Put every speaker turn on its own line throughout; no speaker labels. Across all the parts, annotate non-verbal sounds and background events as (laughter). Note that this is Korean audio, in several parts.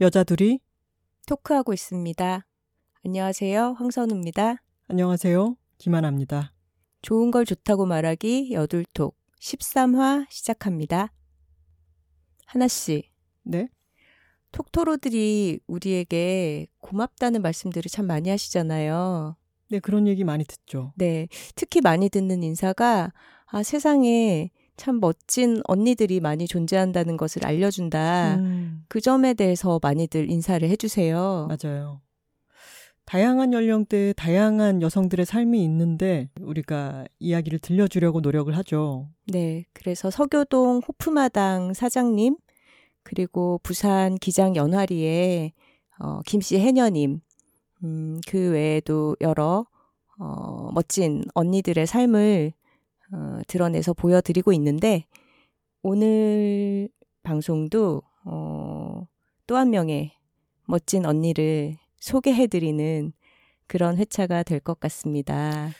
여자들이
토크하고 있습니다. 안녕하세요. 황선우입니다.
안녕하세요. 김하나입니다.
좋은 걸 좋다고 말하기 여둘톡 13화 시작합니다. 하나 씨.
네?
톡토로들이 우리에게 고맙다는 말씀들을 참 많이 하시잖아요.
네, 그런 얘기 많이 듣죠.
네. 특히 많이 듣는 인사가 아, 세상에 참 멋진 언니들이 많이 존재한다는 것을 알려준다.
음,
그 점에 대해서 많이들 인사를 해주세요.
맞아요. 다양한 연령대의 다양한 여성들의 삶이 있는데 우리가 이야기를 들려주려고 노력을 하죠.
네. 그래서 서교동 호프마당 사장님, 그리고 부산 기장 연화리의 어, 김씨 해녀님, 음, 그 외에도 여러 어, 멋진 언니들의 삶을 어, 드러내서 보여드리고 있는데 오늘 방송도 어, 또 한 명의 멋진 언니를 소개해드리는 그런 회차가 될 것 같습니다.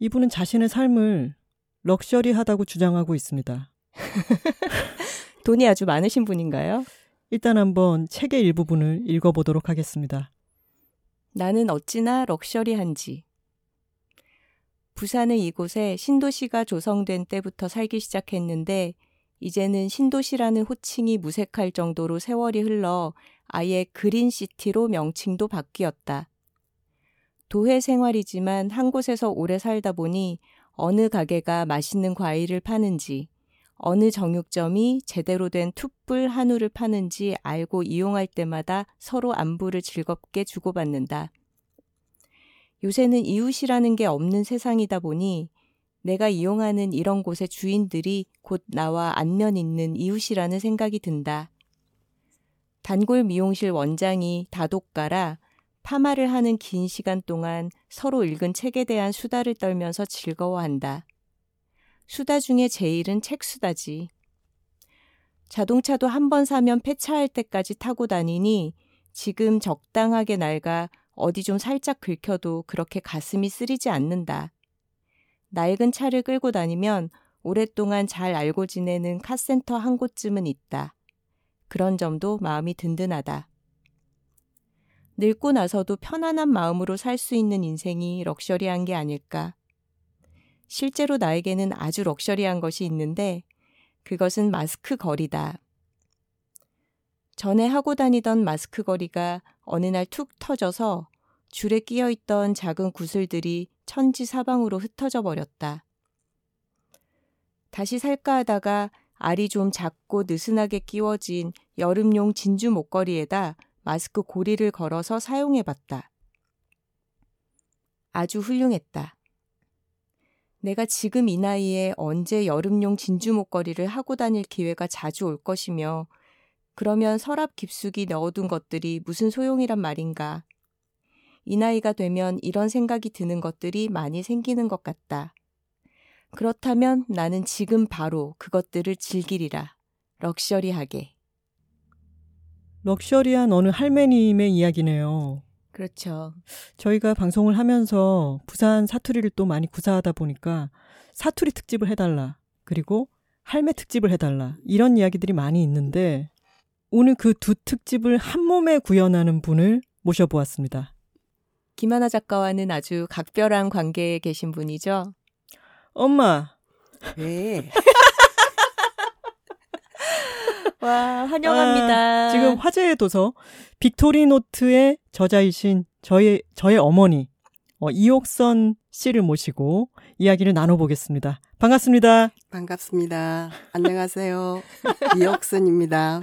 이분은 자신의 삶을 럭셔리하다고 주장하고 있습니다. (laughs)
돈이 아주 많으신 분인가요?
일단 한번 책의 일부분을 읽어보도록 하겠습니다.
나는 어찌나 럭셔리한지. 부산의 이곳에 신도시가 조성된 때부터 살기 시작했는데 이제는 신도시라는 호칭이 무색할 정도로 세월이 흘러 아예 그린시티로 명칭도 바뀌었다. 도회 생활이지만 한 곳에서 오래 살다 보니 어느 가게가 맛있는 과일을 파는지, 어느 정육점이 제대로 된 툭불 한우를 파는지 알고 이용할 때마다 서로 안부를 즐겁게 주고받는다. 요새는 이웃이라는 게 없는 세상이다 보니 내가 이용하는 이런 곳의 주인들이 곧 나와 안면 있는 이웃이라는 생각이 든다. 단골 미용실 원장이 다독가라 파마를 하는 긴 시간 동안 서로 읽은 책에 대한 수다를 떨면서 즐거워한다. 수다 중에 제일은 책 수다지. 자동차도 한 번 사면 폐차할 때까지 타고 다니니 지금 적당하게 낡아 어디 좀 살짝 긁혀도 그렇게 가슴이 쓰리지 않는다. 낡은 차를 끌고 다니면 오랫동안 잘 알고 지내는 카센터 한 곳쯤은 있다. 그런 점도 마음이 든든하다. 늙고 나서도 편안한 마음으로 살 수 있는 인생이 럭셔리한 게 아닐까. 실제로 나에게는 아주 럭셔리한 것이 있는데 그것은 마스크 거리다. 전에 하고 다니던 마스크 거리가 어느 날 툭 터져서 줄에 끼어 있던 작은 구슬들이 천지 사방으로 흩어져 버렸다. 다시 살까 하다가 알이 좀 작고 느슨하게 끼워진 여름용 진주 목걸이에다 마스크 고리를 걸어서 사용해 봤다. 아주 훌륭했다. 내가 지금 이 나이에 언제 여름용 진주 목걸이를 하고 다닐 기회가 자주 올 것이며 그러면 서랍 깊숙이 넣어둔 것들이 무슨 소용이란 말인가. 이 나이가 되면 이런 생각이 드는 것들이 많이 생기는 것 같다. 그렇다면 나는 지금 바로 그것들을 즐기리라. 럭셔리하게.
럭셔리한 어느 할매님의 이야기네요.
그렇죠.
저희가 방송을 하면서 부산 사투리를 또 많이 구사하다 보니까 사투리 특집을 해달라. 그리고 할매 특집을 해달라. 이런 이야기들이 많이 있는데 오늘 그 두 특집을 한 몸에 구현하는 분을 모셔보았습니다.
김하나 작가와는 아주 각별한 관계에 계신 분이죠.
엄마,
네. (laughs)
와, 환영합니다.
아, 지금 화제의 도서 빅토리노트의 저자이신 저의 저의 어머니 어, 이옥선 씨를 모시고 이야기를 나눠보겠습니다. 반갑습니다.
반갑습니다. 안녕하세요. (laughs) 이옥순입니다.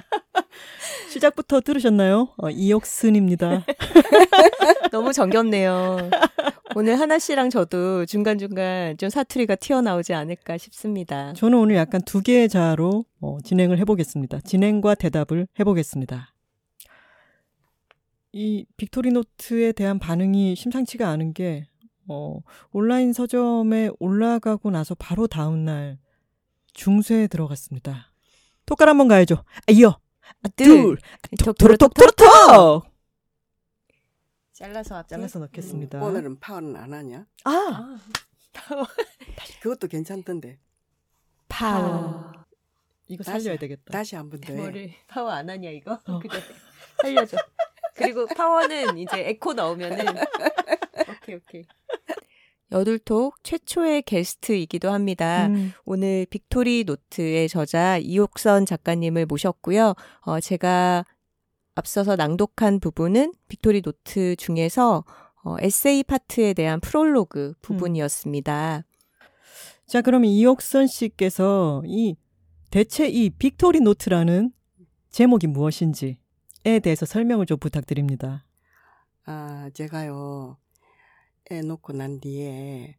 시작부터 들으셨나요? 어, 이옥순입니다. (laughs)
너무 정겹네요. 오늘 하나 씨랑 저도 중간중간 좀 사투리가 튀어나오지 않을까 싶습니다.
저는 오늘 약간 두 개의 자로 어, 진행을 해보겠습니다. 진행과 대답을 해보겠습니다. 이 빅토리 노트에 대한 반응이 심상치가 않은 게 어, 온라인 서점에 올라가고 나서 바로 다음날 중쇄에 들어갔습니다. 톡깔 한번 가야죠. 아이요, 둘,
톡톡톡톡톡 잘라서 앞
잘라서 넣겠습니다.
오늘은 파워는 안 하냐?
아,
그것도 괜찮던데.
파워
이거
다시,
살려야 되겠다.
다시 한번더 해.
뭐를 파워 안 하냐 이거
어.
그래 살려줘 (laughs) 그리고 파워는 이제 에코 넣으면은 오케이 오케이 여둘톡 최초의 게스트이기도 합니다.
음,
오늘 빅토리 노트의 저자 이옥선 작가님을 모셨고요. 어, 제가 앞서서 낭독한 부분은 빅토리 노트 중에서 어, 에세이 파트에 대한 프롤로그 부분이었습니다.
자, 그럼 이옥선 씨께서 이 대체 이 빅토리 노트라는 제목이 무엇인지에 대해서 설명을 좀 부탁드립니다.
아, 제가요. 애 놓고 난 뒤에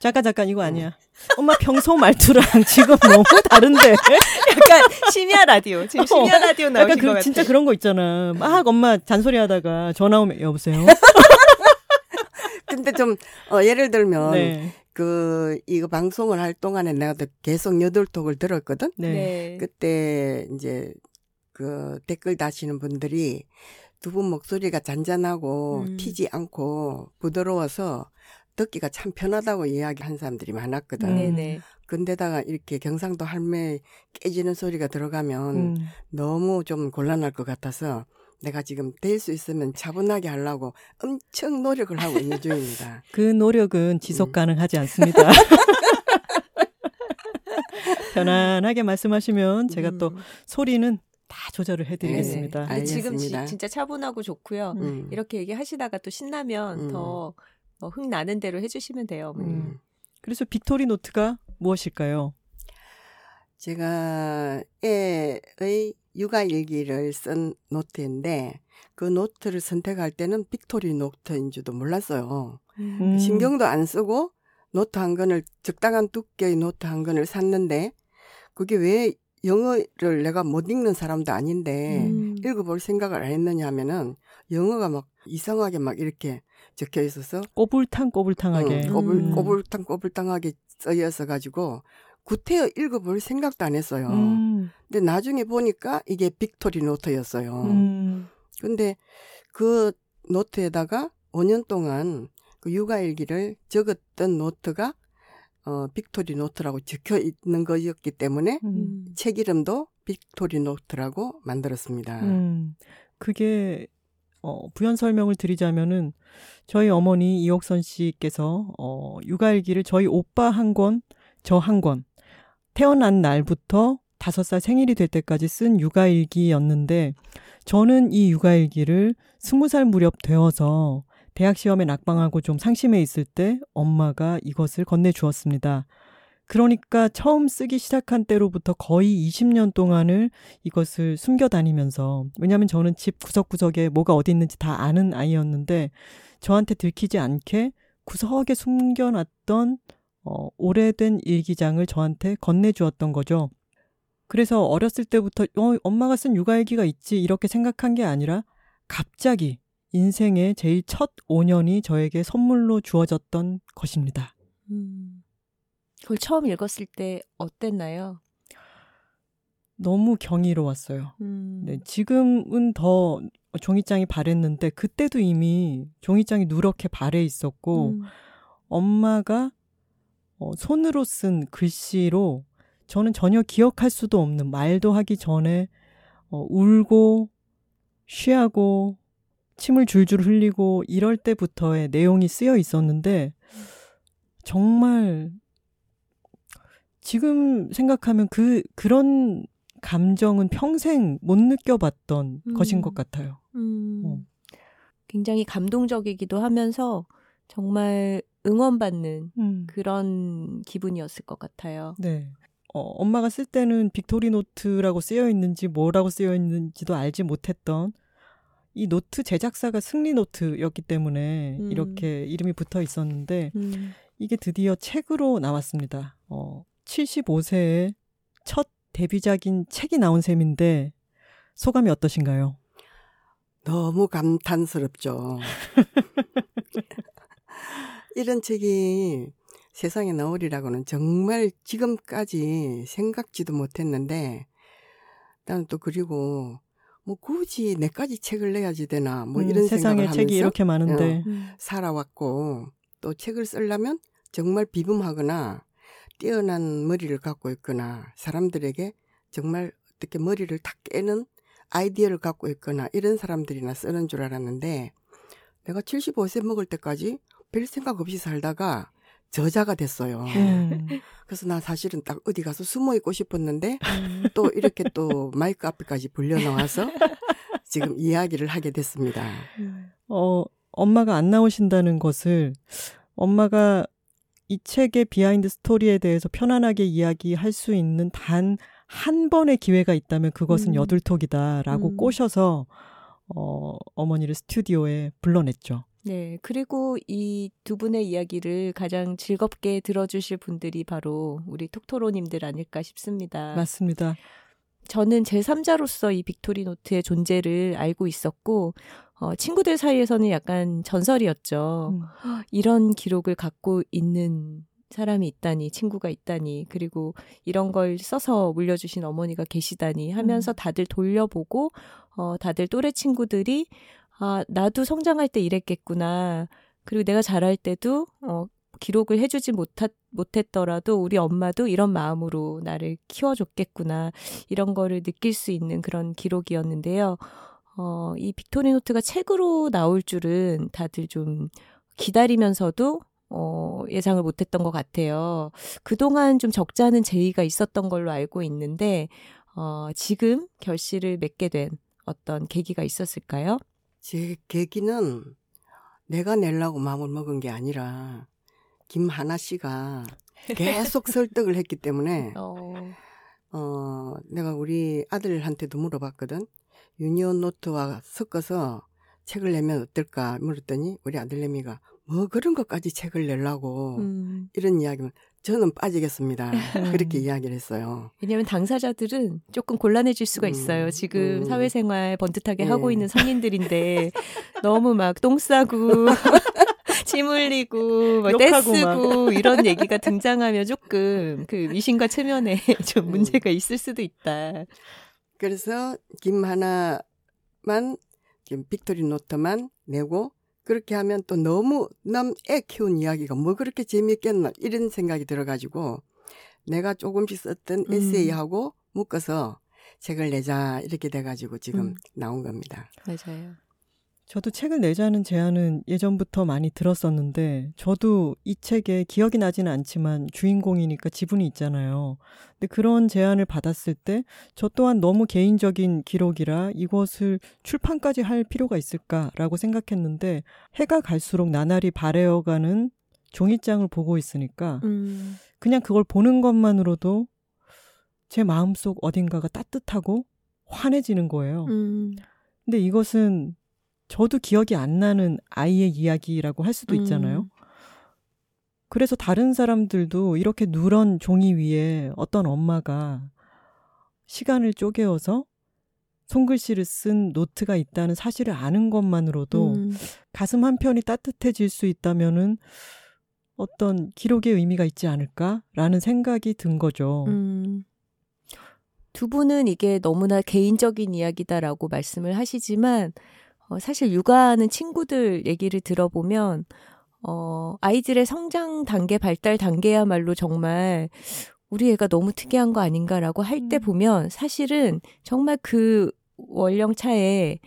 잠깐 잠깐 이거 아니야. 엄마 평소 말투랑 지금 너무 다른데. (laughs)
약간 심야 라디오. 지금 심야 라디오
약간
나오신
그,
것 같아요.
진짜 그런 거 있잖아. 막 엄마 잔소리하다가 전화 오면 여보세요. (laughs)
근데 좀 어, 예를 들면
네,
그 이거 방송을 할 동안에 내가 또 계속 여둘톡을 들었거든.
네,
네.
그때 이제 그 댓글 다시는 분들이 두 분 목소리가 잔잔하고
음.
튀지 않고 부드러워서 듣기가 참 편하다고 이야기한 사람들이 많았거든.
음.
네네.
근데다가 이렇게 경상도 할매 깨지는 소리가 들어가면
음,
너무 좀 곤란할 것 같아서 내가 지금 될 수 있으면 차분하게 하려고 엄청 노력을 하고 있는 (laughs) 중입니다.
그 노력은 지속
음.
가능하지 않습니다. (laughs) 편안하게 말씀하시면 제가 또
음.
소리는 다 조절을 해드리겠습니다.
네.
지금 지-. 진짜 차분하고 좋고요.
음.
이렇게 얘기하시다가 또 신나면
음.
더뭐흥 나는 대로 해주시면 돼요.
음.
그래서 빅토리 노트가 무엇일까요?
제가 애의 육아 일기를 쓴 노트인데 그 노트를 선택할 때는 빅토리 노트인 줄도 몰랐어요.
음.
신경도 안 쓰고 노트 한 권을 적당한 두께의 노트 한 권을 샀는데 그게 왜 영어를 내가 못 읽는 사람도 아닌데
음.
읽어볼 생각을 안 했느냐 하면은 영어가 막 이상하게 막 이렇게 적혀 있어서
꼬불탕 꼬불탕하게.
응, 꼬불,
음.
꼬불탕 꼬불탕하게 써있어 가지고 구태여 읽어볼 생각도 안 했어요.
음,
근데 나중에 보니까 이게 빅토리 노트였어요.
음,
근데 그 노트에다가 5년 동안 그 육아일기를 적었던 노트가 어, 빅토리 노트라고 적혀 있는 거였기 때문에
음,
음.
책 이름도 빅토리 노트라고 만들었습니다.
음. 그게 어, 부연 설명을 드리자면은 저희 어머니 이옥선 씨께서 어, 육아일기를 저희 오빠 한 권, 저 한 권, 태어난 날부터 다섯 살 생일이 될 때까지 쓴 육아일기였는데 저는 이 육아일기를 스무 살 무렵 되어서 대학 시험에 낙방하고 좀 상심해 있을 때 엄마가 이것을 건네주었습니다. 그러니까 처음 쓰기 시작한 때로부터 거의 20년 동안을 이것을 숨겨 다니면서 왜냐하면 저는 집 구석구석에 뭐가 어디 있는지 다 아는 아이였는데 저한테 들키지 않게 구석에 숨겨놨던 어, 오래된 일기장을 저한테 건네주었던 거죠. 그래서 어렸을 때부터 어, 엄마가 쓴 육아일기가 있지 이렇게 생각한 게 아니라 갑자기 인생의 제일 첫 5년이 저에게 선물로 주어졌던 것입니다.
음. 그걸 처음 읽었을 때 어땠나요?
너무 경이로웠어요.
음.
네, 지금은 더 종이장이 바랬는데 그때도 이미 종이장이 누렇게 바래 있었고
음.
엄마가 어, 손으로 쓴 글씨로 저는 전혀 기억할 수도 없는 말도 하기 전에 어, 울고 쉬하고 침을 줄줄 흘리고 이럴 때부터의 내용이 쓰여 있었는데 정말 지금 생각하면 그 그런 감정은 평생 못 느껴봤던
음.
것인 것 같아요.
음.
어.
굉장히 감동적이기도 하면서 정말 응원받는
음.
그런 기분이었을 것 같아요.
네. 어, 엄마가 쓸 때는 빅토리 노트라고 쓰여 있는지 뭐라고 쓰여 있는지도 알지 못했던 이 노트 제작사가 승리 노트였기 때문에
음.
이렇게 이름이 붙어 있었는데
음.
이게 드디어 책으로 나왔습니다. 어, 75세의 첫 데뷔작인 책이 나온 셈인데 소감이 어떠신가요?
너무 감탄스럽죠. (laughs) 이런 책이 세상에 나오리라고는 정말 지금까지 생각지도 못했는데 나는 또 그리고 뭐 굳이 내 까지 책을 내야지 되나 뭐
음,
이런
세상에
생각을
책이
하면서
이렇게 많은데
음.
살아왔고 또 책을 쓰려면 정말 비범하거나 뛰어난 머리를 갖고 있거나 사람들에게 정말 어떻게 머리를 탁 깨는 아이디어를 갖고 있거나 이런 사람들이나 쓰는 줄 알았는데 내가 75세 먹을 때까지 별 생각 없이 살다가 저자가 됐어요.
음.
그래서 난 사실은 딱 어디 가서 숨어 있고 싶었는데
음.
또 이렇게 또 마이크 앞에까지 불려 나와서 지금 이야기를 하게 됐습니다.
어, 엄마가 안 나오신다는 것을 엄마가 이 책의 비하인드 스토리에 대해서 편안하게 이야기할 수 있는 단 한 번의 기회가 있다면 그것은
음.
여둘톡이다라고
음.
꼬셔서 어, 어머니를 스튜디오에 불러냈죠.
네. 그리고 이 두 분의 이야기를 가장 즐겁게 들어주실 분들이 바로 우리 톡토로님들 아닐까 싶습니다.
맞습니다.
저는 제3자로서 이 빅토리 노트의 존재를 알고 있었고, 어, 친구들 사이에서는 약간 전설이었죠.
음.
이런 기록을 갖고 있는 사람이 있다니, 친구가 있다니, 그리고 이런 걸 써서 물려주신 어머니가 계시다니 하면서
음.
다들 돌려보고, 어, 다들 또래 친구들이, 아, 나도 성장할 때 이랬겠구나. 그리고 내가 자랄 때도, 어, 기록을 해주지 못하, 못했더라도 우리 엄마도 이런 마음으로 나를 키워줬겠구나. 이런 거를 느낄 수 있는 그런 기록이었는데요. 어, 이 빅토리 노트가 책으로 나올 줄은 다들 좀 기다리면서도 어, 예상을 못했던 것 같아요. 그동안 좀 적잖은 제의가 있었던 걸로 알고 있는데, 어, 지금 결실을 맺게 된 어떤 계기가 있었을까요?
제 계기는 내가 내려고 마음을 먹은 게 아니라 김하나 씨가 계속 (laughs) 설득을 했기 때문에
어,
어 내가 우리 아들한테도 물어봤거든. 유니온 노트와 섞어서 책을 내면 어떨까 물었더니 우리 아들내미가 뭐 그런 것까지 책을 내려고
음,
이런 이야기면 저는 빠지겠습니다.
음. (laughs)
그렇게 이야기를 했어요.
왜냐하면 당사자들은 조금 곤란해질 수가
음,
있어요. 지금
음.
사회생활 번듯하게
네.
하고 있는 성인들인데 (laughs) 너무 막 똥 싸고 (laughs) 침 흘리고 막
욕하고
떼쓰고 이런 얘기가 등장하면 조금 그 미신과 체면에 좀
음.
문제가 있을 수도 있다.
그래서 김 하나만 지금 빅토리 노트만 내고 그렇게 하면 또 너무 남 애 키운 이야기가 뭐 그렇게 재미있겠나 이런 생각이 들어가지고 내가 조금씩 썼던
음.
에세이하고 묶어서 책을 내자 이렇게 돼가지고 지금
음.
나온 겁니다.
맞아요.
저도 책을 내자는 제안은 예전부터 많이 들었었는데, 저도 이 책에 기억이 나지는 않지만 주인공이니까 지분이 있잖아요. 근데 그런 제안을 받았을 때, 저 또한 너무 개인적인 기록이라 이것을 출판까지 할 필요가 있을까라고 생각했는데, 해가 갈수록 나날이 바래어가는 종이장을 보고 있으니까,
음,
그냥 그걸 보는 것만으로도 제 마음속 어딘가가 따뜻하고 환해지는 거예요.
음,
근데 이것은 저도 기억이 안 나는 아이의 이야기라고 할 수도 있잖아요.
음.
그래서 다른 사람들도 이렇게 누런 종이 위에 어떤 엄마가 시간을 쪼개어서 손글씨를 쓴 노트가 있다는 사실을 아는 것만으로도
음,
가슴 한편이 따뜻해질 수 있다면은 어떤 기록의 의미가 있지 않을까라는 생각이 든 거죠.
음. 두 분은 이게 너무나 개인적인 이야기다라고 말씀을 하시지만 어, 사실 육아하는 친구들 얘기를 들어보면 어, 아이들의 성장 단계, 발달 단계야말로 정말 우리 애가 너무 특이한 거 아닌가라고 할때
음.
보면 사실은 정말 그 월령차의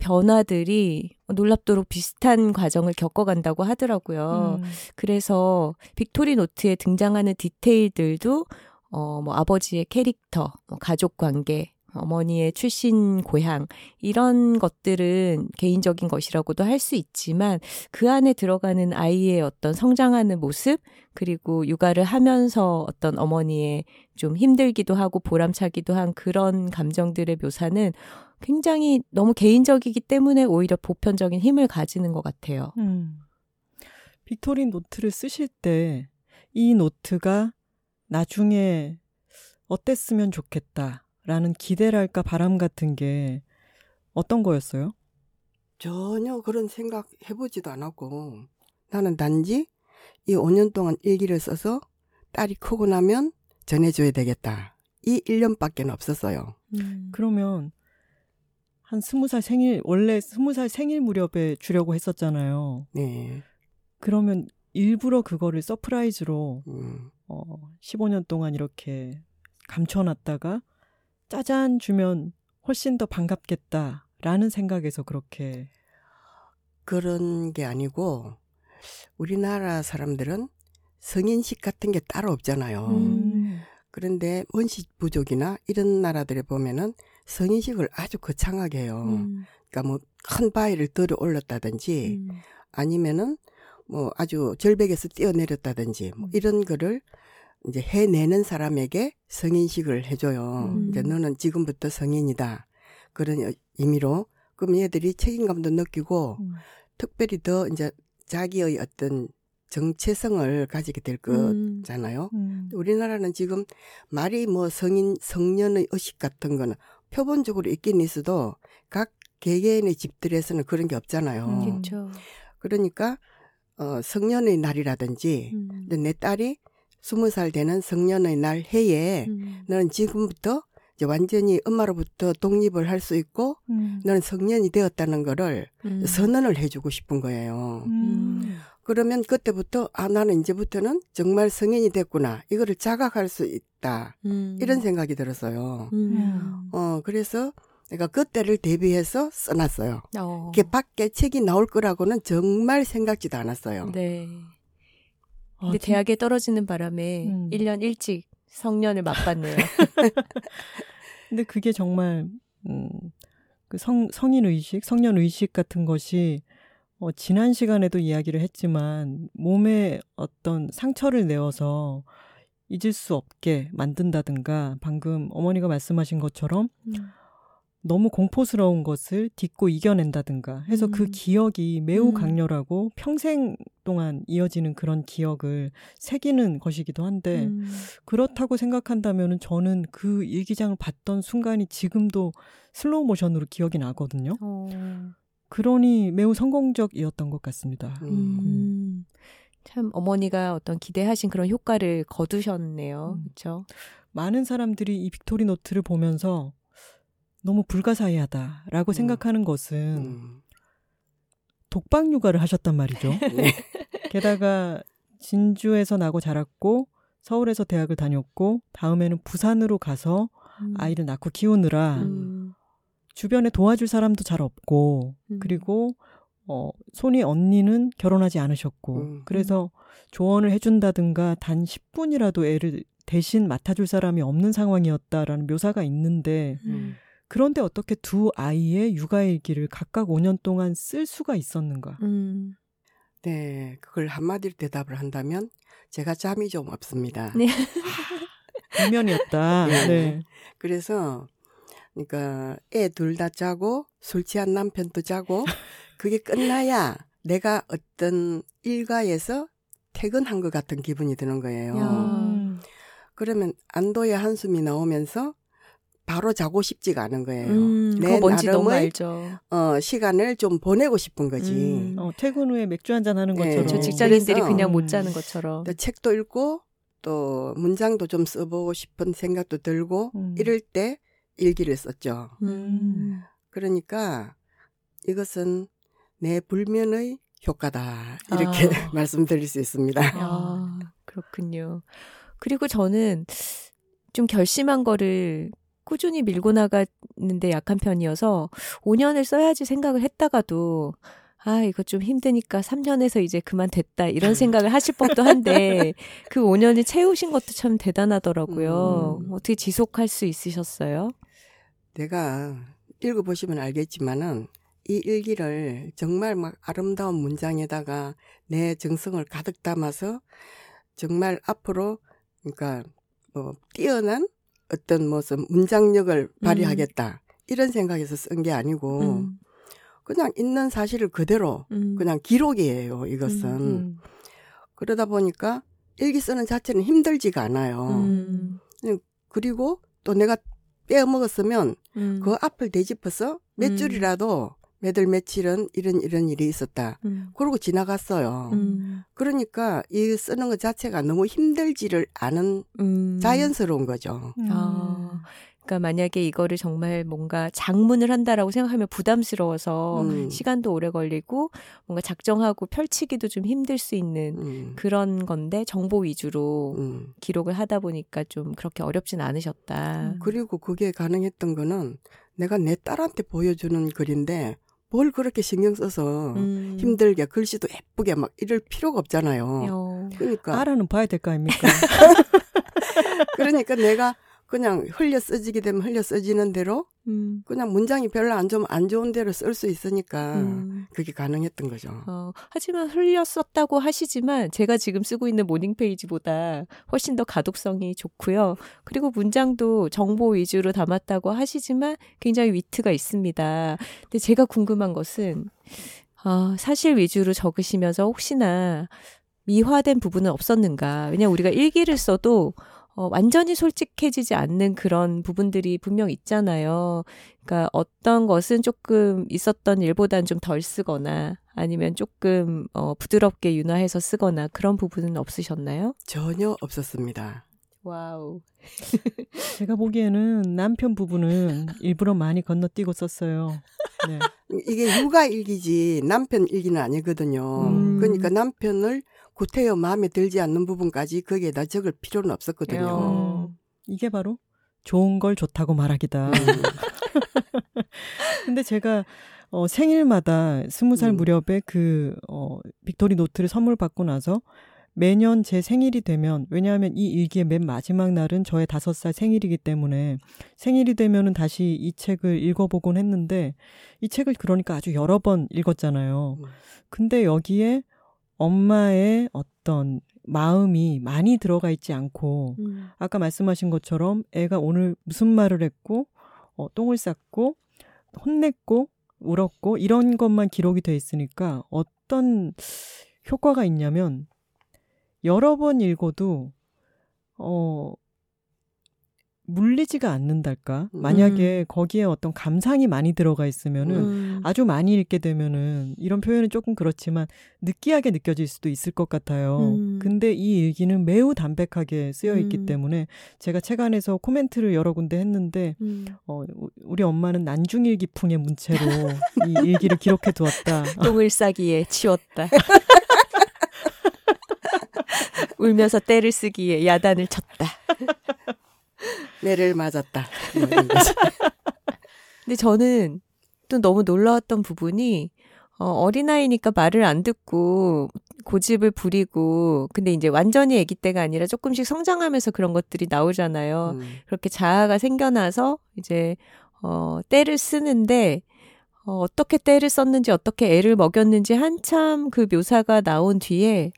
변화들이 놀랍도록 비슷한 과정을 겪어간다고 하더라고요.
음.
그래서 빅토리 노트에 등장하는 디테일들도 어, 뭐 아버지의 캐릭터, 뭐 가족 관계, 어머니의 출신 고향 이런 것들은 개인적인 것이라고도 할 수 있지만 그 안에 들어가는 아이의 어떤 성장하는 모습 그리고 육아를 하면서 어떤 어머니의 좀 힘들기도 하고 보람차기도 한 그런 감정들의 묘사는 굉장히 너무 개인적이기 때문에 오히려 보편적인 힘을 가지는 것 같아요.
음. 빅토리 노트를 쓰실 때 이 노트가 나중에 어땠으면 좋겠다 라는 기대랄까 바람 같은 게 어떤 거였어요?
전혀 그런 생각 해보지도 않았고 나는 단지 이 5년 동안 일기를 써서 딸이 크고 나면 전해줘야 되겠다. 이 일념밖에 없었어요.
음.
그러면 한 스무 살 생일 원래 스무 살 생일 무렵에 주려고 했었잖아요.
네.
그러면 일부러 그거를 surprise로
음.
어 15년 동안 이렇게 감춰놨다가 짜잔 주면 훨씬 더 반갑겠다라는 생각에서 그렇게
그런 게 아니고 우리나라 사람들은 성인식 같은 게 따로 없잖아요.
음.
그런데 원시 부족이나 이런 나라들에 보면은 성인식을 아주 거창하게 해요.
음.
그러니까 뭐 큰 바위를 들어 올렸다든지
음.
아니면은 뭐 아주 절벽에서 뛰어내렸다든지 뭐
음.
이런 거를 이제 해내는 사람에게 성인식을 해줘요.
음.
이제 너는 지금부터 성인이다. 그런 의미로 그럼 얘들이 책임감도 느끼고
음.
특별히 더 이제 자기의 어떤 정체성을 가지게 될
음.
거잖아요.
음.
우리나라는 지금 말이 뭐 성인 성년의 의식 같은 거는 표본적으로 있긴 있어도 각 개개인의 집들에서는 그런 게 없잖아요.
음.
그렇죠.
그러니까 어 성년의 날이라든지
음.
근데 내 딸이 스무 살 되는 성년의 날 해에
음.
너는 지금부터 이제 완전히 엄마로부터 독립을 할 수 있고
음.
너는 성년이 되었다는 거를
음.
선언을 해주고 싶은 거예요.
음.
그러면 그때부터 아 나는 이제부터는 정말 성인이 됐구나 이거를 자각할 수 있다
음.
이런 생각이 들었어요.
음.
어 그래서 내가 그때를 대비해서 써놨어요.
어.
이게 밖에 책이 나올 거라고는 정말 생각지도 않았어요.
네.
아,
근데
진-
대학에 떨어지는 바람에
음.
1년 일찍 성년을 맛봤네요. (laughs)
근데 그게 정말 음, 그 성, 성인 의식, 성년 의식 같은 것이 어, 지난 시간에도 이야기를 했지만 몸에 어떤 상처를 내어서 잊을 수 없게 만든다든가 방금 어머니가 말씀하신 것처럼
음.
너무 공포스러운 것을 딛고 이겨낸다든가 해서 그
음.
기억이 매우
음.
강렬하고 평생 동안 이어지는 그런 기억을 새기는 것이기도 한데
음.
그렇다고 생각한다면은 저는 그 일기장을 봤던 순간이 지금도 슬로우 모션으로 기억이 나거든요.
어.
그러니 매우 성공적이었던 것 같습니다.
음.
음. 참 어머니가 어떤 기대하신 그런 효과를 거두셨네요.
음.
그렇죠?
많은 사람들이 이 빅토리 노트를 보면서 너무 불가사의하다라고
음.
생각하는 것은
음.
독박 육아를 하셨단 말이죠. (laughs)
네.
게다가 진주에서 나고 자랐고 서울에서 대학을 다녔고 다음에는 부산으로 가서
음.
아이를 낳고 키우느라
음.
주변에 도와줄 사람도 잘 없고
음.
그리고 어 손이 언니는 결혼하지 않으셨고
음.
그래서 조언을 해준다든가 단 10분이라도 애를 대신 맡아줄 사람이 없는 상황이었다라는 묘사가 있는데
음.
그런데 어떻게 두 아이의 육아일기를 각각 5년 동안 쓸 수가 있었는가?
음.
네, 그걸 한마디로 대답을 한다면 제가 잠이 좀 없습니다.
네.
비면이었다. (laughs)
네.
네.
그래서 그러니까 애 둘다 자고 술 취한 남편도 자고 그게 끝나야 내가 어떤 일가에서 퇴근한 것 같은 기분이 드는 거예요.
야.
음.
그러면 안도의 한숨이 나오면서 바로 자고 싶지가 않은 거예요.
음.
내 나름의. 어, 시간을 좀 보내고 싶은 거지.
음.
어, 퇴근 후에 맥주 한잔 하는
네.
것처럼.
저
어.
직장인들이
그래서-
그냥
음.
못 자는 것처럼.
또 책도 읽고 또 문장도 좀 써보고 싶은 생각도 들고
음.
이럴 때 일기를 썼죠.
음.
그러니까 이것은 내 불면의 효과다 이렇게
아. (laughs)
말씀드릴 수 있습니다.
아, (laughs) 그렇군요. 그리고 저는 좀 결심한 거를 꾸준히 밀고 나가는데 약한 편이어서 5년을 써야지 생각을 했다가도 아, 이거 좀 힘드니까 3년에서 이제 그만 됐다. 이런 생각을 하실 법도 한데 (laughs) 그 5년을 채우신 것도 참 대단하더라고요.
음.
어떻게 지속할 수 있으셨어요?
내가 읽어보시면 알겠지만은 이 일기를 정말 막 아름다운 문장에다가 내 정성을 가득 담아서 정말 앞으로 그러니까 뭐 뛰어난 어떤 무슨 문장력을 발휘하겠다 이런 생각에서 쓴 게 아니고
음,
그냥 있는 사실을 그대로
음,
그냥 기록이에요 이것은.
음.
그러다 보니까 일기 쓰는 자체는 힘들지가 않아요.
음,
그리고 또 내가 빼먹었으면
음,
그 앞을 되짚어서 몇
음.
줄이라도 몇월 며칠은 이런 이런 일이 있었다.
음,
그러고 지나갔어요.
음,
그러니까 이 쓰는 것 자체가 너무 힘들지를 않은
음.
자연스러운 거죠.
음.
아, 그러니까 만약에 이거를 정말 뭔가 장문을 한다라고 생각하면 부담스러워서
음.
시간도 오래 걸리고 뭔가 작정하고 펼치기도 좀 힘들 수 있는
음.
그런 건데 정보 위주로
음.
기록을 하다 보니까 좀 그렇게 어렵진 않으셨다.
음.
그리고 그게 가능했던 거는 내가 내 딸한테 보여주는 글인데 뭘 그렇게 신경 써서
음.
힘들게 글씨도 예쁘게 막 이럴 필요가 없잖아요.
어.
그러니까
알아는 봐야 될 거 아닙니까? (laughs)
그러니까 내가 그냥 흘려 써지게 되면 흘려 써지는 대로
음.
그냥 문장이 별로 안 좋으면 안 좋은 대로 쓸 수 있으니까
음.
그게 가능했던 거죠.
어, 하지만 흘렸었다고 하시지만 제가 지금 쓰고 있는 morning page보다 훨씬 더 가독성이 좋고요. 그리고 문장도 정보 위주로 담았다고 하시지만 굉장히 위트가 있습니다. 근데 제가 궁금한 것은 아, 사실 위주로 적으시면서 혹시나 미화된 부분은 없었는가? 왜냐면 우리가 일기를 써도 어, 완전히 솔직해지지 않는 그런 부분들이 분명 있잖아요. 그러니까 어떤 것은 조금 있었던 일보단 좀 덜 쓰거나 아니면 조금 어, 부드럽게 순화해서 쓰거나 그런 부분은 없으셨나요?
전혀 없었습니다.
wow. (laughs)
제가 보기에는 남편 부분은 일부러 많이 건너뛰고 썼어요. 네. (laughs)
이게 육아 일기지 남편 일기는 아니거든요.
음.
그러니까 남편을 구태여 마음에 들지 않는 부분까지 거기에다 적을 필요는 없었거든요.
어.
이게 바로 좋은 걸 좋다고 말하기다.
음. (laughs)
근데 제가 어, 생일마다 스무 살
음.
무렵에 그 어, 빅토리 노트를 선물 받고 나서 매년 제 생일이 되면 왜냐하면 이 일기의 맨 마지막 날은 저의 다섯 살 생일이기 때문에 생일이 되면은 다시 이 책을 읽어보곤 했는데 이 책을 그러니까 아주 여러 번 읽었잖아요.
음.
근데 여기에 엄마의 어떤 마음이 많이 들어가 있지 않고
음.
아까 말씀하신 것처럼 애가 오늘 무슨 말을 했고 어, 똥을 쌌고 혼냈고 울었고 이런 것만 기록이 돼 있으니까 어떤 효과가 있냐면 여러 번 읽어도 어 물리지가 않는달까
음.
만약에 거기에 어떤 감상이 많이 들어가 있으면은
음.
아주 많이 읽게 되면은 이런 표현은 조금 그렇지만 느끼하게 느껴질 수도 있을 것 같아요.
음.
근데 이 일기는 매우 담백하게 쓰여 있기
음.
때문에 제가 책 안에서 코멘트를 여러 군데 했는데
음.
어, 우- 우리 엄마는 난중일기풍의 문체로 이 일기를 기록해 두었다. (laughs)
똥을 싸기에 치웠다. (laughs) 울면서 때를 쓰기에 야단을 쳤다. (laughs)
매를 맞았다.
근데 저는 또 너무 놀라웠던 부분이 어, 어린아이니까 말을 안 듣고 고집을 부리고 근데 이제 완전히 아기 때가 아니라 조금씩 성장하면서 그런 것들이 나오잖아요.
음.
그렇게 자아가 생겨나서 이제 어, 때를 쓰는데 어, 어떻게 때를 썼는지 어떻게 애를 먹였는지 한참 그 묘사가 나온 뒤에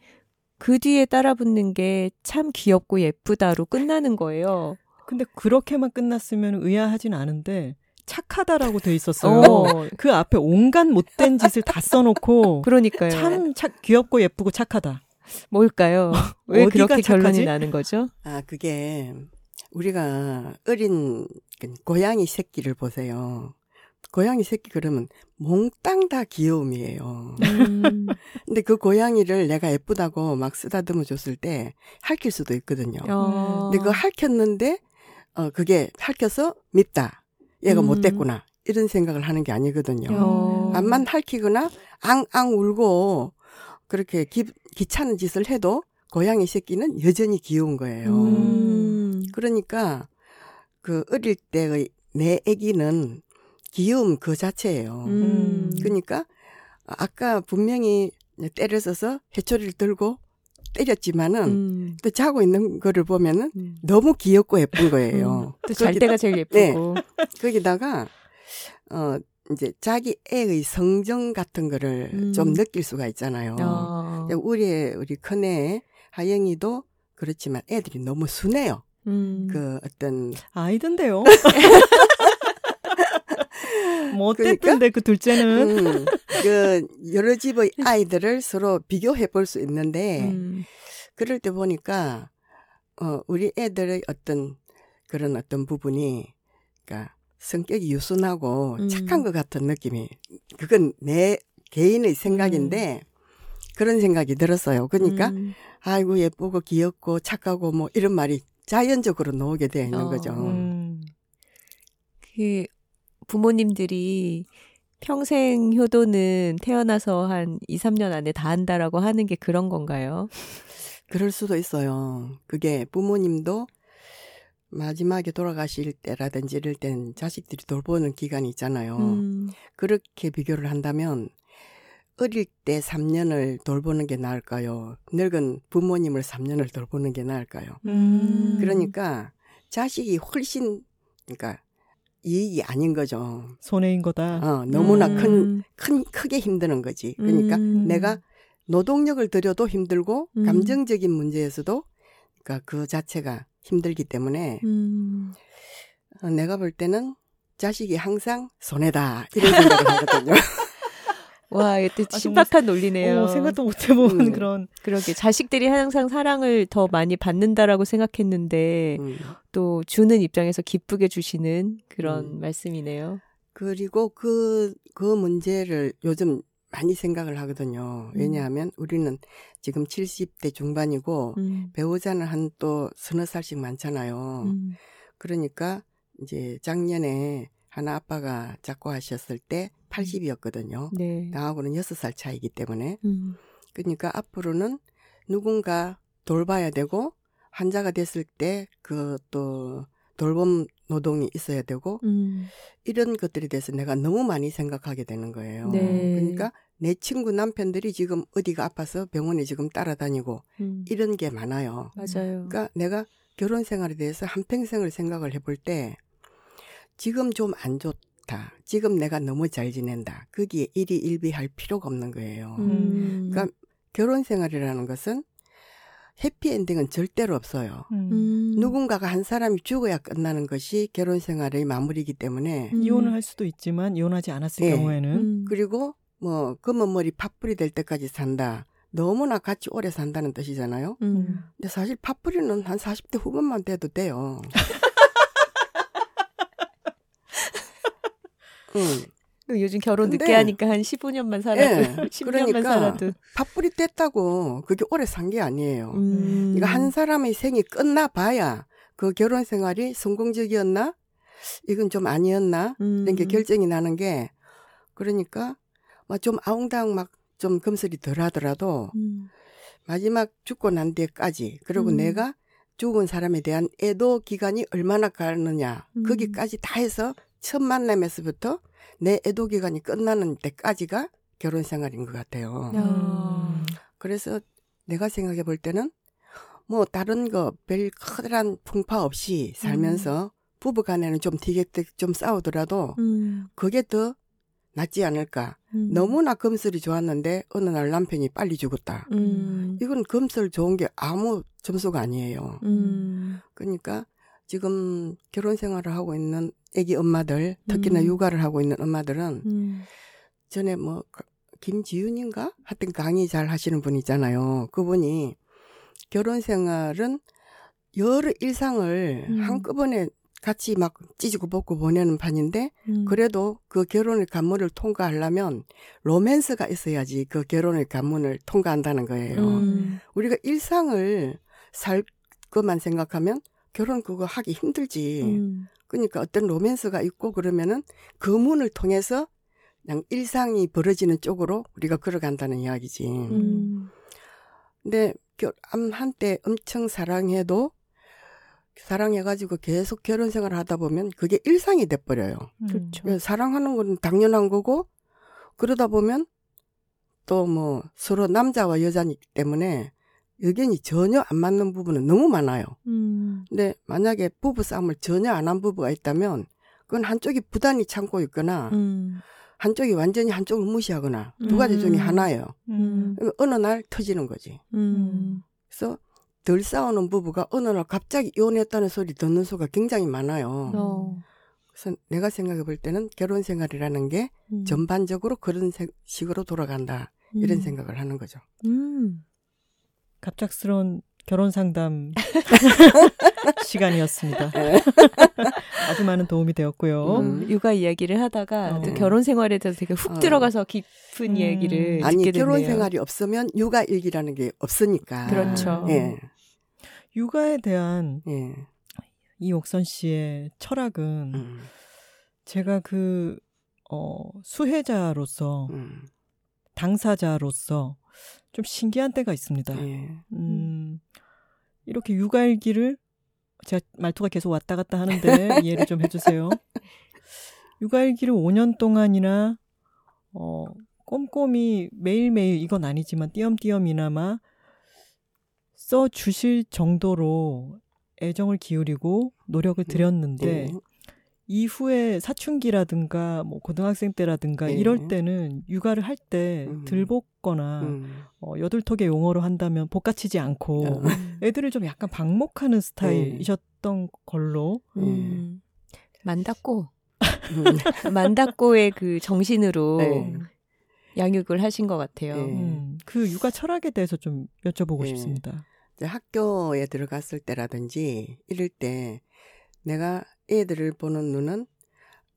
그 뒤에 따라붙는 게 참 귀엽고 예쁘다로 끝나는 거예요.
근데 그렇게만 끝났으면 의아하진 않은데 착하다라고 돼 있었어요.
어,
그 앞에 온갖 못된 짓을 다 써놓고
그러니까요.
참 착, 귀엽고 예쁘고 착하다.
뭘까요? (laughs) 왜 그렇게 결론이
착하지?
나는 거죠?
아, 그게 우리가 어린 그 고양이 새끼를 보세요. 고양이 새끼 그러면 몽땅 다 귀여움이에요.
음, (laughs)
근데 그 고양이를 내가 예쁘다고 막 쓰다듬어 줬을 때 할킬 수도 있거든요.
어,
근데 그 할켰는데 어 그게 할켜서 밉다. 얘가
음.
못됐구나. 이런 생각을 하는 게 아니거든요.
어.
암만 할키거나 앙앙 울고 그렇게 기, 귀찮은 짓을 해도 고양이 새끼는 여전히 귀여운 거예요.
음,
그러니까 그 어릴 때의 내 아기는 귀여움 그 자체예요.
음.
그러니까 아까 분명히 때를 써서 해초리를 들고 때렸지만은
음,
또 자고 있는 거를 보면은
음.
너무 귀엽고 예쁜 거예요.
또잘
거기다-
때가 제일 예쁘고.
거기다가 어 이제 자기 애의 성정 같은 거를
음.
좀 느낄 수가 있잖아요.
어.
우리 우리 큰애 하영이도 그렇지만 애들이 너무 순해요.
음.
그 어떤
아이던데요. (laughs) 뭐
그러니까?
어땠던데 그 둘째는
음, 그 여러 집의 아이들을 서로 비교해 볼 수 있는데
음.
그럴 때 보니까 어 우리 애들의 어떤 그런 어떤 부분이 그러니까 성격이 유순하고
음.
착한 것 같은 느낌이 그건 내 개인의 생각인데 그런 생각이 들었어요. 그러니까
음.
아이고 예쁘고 귀엽고 착하고 뭐 이런 말이 자연적으로 나오게 되어 있는
어.
거죠.
음.
그 부모님들이 평생 효도는 태어나서 한 2, 3년 안에 다 한다라고 하는 게 그런 건가요?
그럴 수도 있어요. 그게 부모님도 마지막에 돌아가실 때라든지 이럴 땐 자식들이 돌보는 기간이 있잖아요.
음,
그렇게 비교를 한다면 어릴 때 3년을 돌보는 게 나을까요? 늙은 부모님을 3년을 돌보는 게 나을까요?
음.
그러니까 자식이 훨씬 그러니까 이익이 아닌 거죠.
손해인 거다.
어, 너무나
음.
큰, 큰, 크게 힘드는 거지. 그러니까
음.
내가 노동력을 들여도 힘들고
음.
감정적인 문제에서도 그러니까 그 자체가 힘들기 때문에
음.
어, 내가 볼 때는 자식이 항상 손해다 이런 생각을 하거든요. (laughs)
와, 이때
아,
신박한 논리네요.
어, 생각도 못 해본
음.
그런.
그러게 자식들이 항상 사랑을 더 많이 받는다라고 생각했는데
음.
또 주는 입장에서 기쁘게 주시는 그런
음.
말씀이네요.
그리고 그, 그 문제를 요즘 많이 생각을 하거든요.
음.
왜냐하면 우리는 지금 70대 중반이고
음.
배우자는 한 또 서너 살씩 많잖아요.
음.
그러니까 이제 작년에 하나 아빠가 작고 하셨을 때 80이었거든요.
네.
나하고는 6살 차이기 때문에.
음.
그러니까 앞으로는 누군가 돌봐야 되고 환자가 됐을 때 그 또 돌봄 노동이 있어야 되고
음.
이런 것들에 대해서 내가 너무 많이 생각하게 되는 거예요.
네.
그러니까 내 친구 남편들이 지금 어디가 아파서 병원에 지금 따라다니고
음.
이런 게 많아요.
맞아요.
그러니까 내가 결혼 생활에 대해서 한평생을 생각을 해볼 때 지금 좀 안 좋다. 지금 내가 너무 잘 지낸다. 거기에 일이 일비할 필요가 없는 거예요.
음.
그러니까 결혼 생활이라는 것은 해피엔딩은 절대로 없어요.
음.
음.
누군가가 한 사람이 죽어야 끝나는 것이 결혼 생활의 마무리이기 때문에
음.
이혼을 할 수도 있지만 이혼하지 않았을
예.
경우에는
음.
그리고 뭐 검은 머리 팥불이 될 때까지 산다. 너무나 같이 오래 산다는 뜻이잖아요.
음.
근데 사실 팥불이는 한 40대 후반만 돼도 돼요. (laughs) 응.
그 요즘 결혼 늦게
근데-
하니까 한 15년만 살아도
예, (laughs)
10년만
그러니까
살아도
팥불이 뗐다고 그게 오래 산 게 아니에요.
음.
그러니까 한 사람의 생이 끝나 봐야 그 결혼 생활이 성공적이었나? 이건 좀 아니었나? 이런 게
음.
결정이 나는 게 그러니까 막좀 아웅다웅 막 좀 금슬이 덜 하더라도
음.
마지막 죽고 난 뒤에까지 그리고
음.
내가 죽은 사람에 대한 애도 기간이 얼마나 가느냐
음.
거기까지 다 해서 첫 만남에서부터 내 애도 기간이 끝나는 때까지가 결혼 생활인 것 같아요.
야.
음.
그래서 내가 생각해 볼 때는 뭐 다른 거 별 커다란 풍파 없이 살면서 부부 간에는 좀 티격태격 좀 싸우더라도
음.
그게 더 낫지 않을까.
음.
너무나 금슬이 좋았는데 어느 날 남편이 빨리 죽었다.
음.
이건 금슬 좋은 게 아무 점수가 아니에요.
음.
그러니까 지금 결혼 생활을 하고 있는 애기 엄마들, 특히나
음.
육아를 하고 있는 엄마들은
음.
전에 뭐 가- 김지윤인가 하여튼 강의 잘 하시는 분 있잖아요. 그분이 결혼 생활은 여러 일상을
음.
한꺼번에 같이 막 찢고 벗고 보내는 판인데
음.
그래도 그 결혼의 관문을 통과하려면 로맨스가 있어야지 그 결혼의 관문을 통과한다는 거예요.
음.
우리가 일상을 살 것만 생각하면 결혼 그거 하기 힘들지.
음.
그러니까 어떤 로맨스가 있고 그러면은 그 문을 통해서 그냥 일상이 벌어지는 쪽으로 우리가 걸어간다는 이야기지.
음.
근데 한- 한때 엄청 사랑해도 사랑해가지고 계속 결혼 생활을 하다 보면 그게 일상이 돼버려요.
음.
그렇죠.
그래서 사랑하는 건 당연한 거고 그러다 보면 또 뭐 서로 남자와 여자이기 때문에 의견이 전혀 안 맞는 부분은 너무 많아요.
음.
근데 만약에 부부 싸움을 전혀 안 한 부부가 있다면 그건 한쪽이 부단히 참고 있거나
음.
한쪽이 완전히 한쪽을 무시하거나 두 가지 중에
음.
하나예요.
음.
어느 날 터지는 거지.
음.
그래서 덜 싸우는 부부가 어느 날 갑자기 이혼했다는 소리 듣는 수가 굉장히 많아요.
어.
그래서 내가 생각해 볼 때는 결혼 생활이라는 게
음.
전반적으로 그런 세- 식으로 돌아간다. 이런
음.
생각을 하는 거죠.
음.
갑작스러운 결혼 상담 (laughs) 시간이었습니다.
네. (laughs)
아주 많은 도움이 되었고요.
음.
육아 이야기를 하다가
어.
또 결혼 생활에 대해서 되게 훅
어.
들어가서 깊은
음.
이야기를
아니
듣게 됐네요.
결혼 생활이 없으면 육아 일기라는 게 없으니까.
그렇죠.
예.
육아에 대한
예.
이옥선 씨의 철학은
음.
제가 그, 어, 수혜자로서,
음.
당사자로서 좀 신기한 때가 있습니다.
예.
음, 이렇게 육아일기를 제가 말투가 계속 왔다 갔다 하는데 (laughs) 이해를 좀 해주세요. 육아일기를 5년 동안이나 어, 꼼꼼히 매일매일 이건 아니지만 띄엄띄엄이나마 써 주실 정도로 애정을 기울이고 노력을 들였는데
예.
이후에 사춘기라든가 뭐 고등학생 때라든가
예.
이럴 때는 육아를 할때
음.
들볶거나
음.
어, 여둘톡의 용어로 한다면 볶아치지 않고
어.
애들을 좀 약간 방목하는 스타일이셨던 걸로
음. 만다꼬.
음.
만다꼬의 그 정신으로
네.
양육을 하신 것 같아요.
네.
음, 그 육아 철학에 대해서 좀 여쭤보고
예.
싶습니다.
학교에 들어갔을 때라든지 이럴 때 내가 애들을 보는 눈은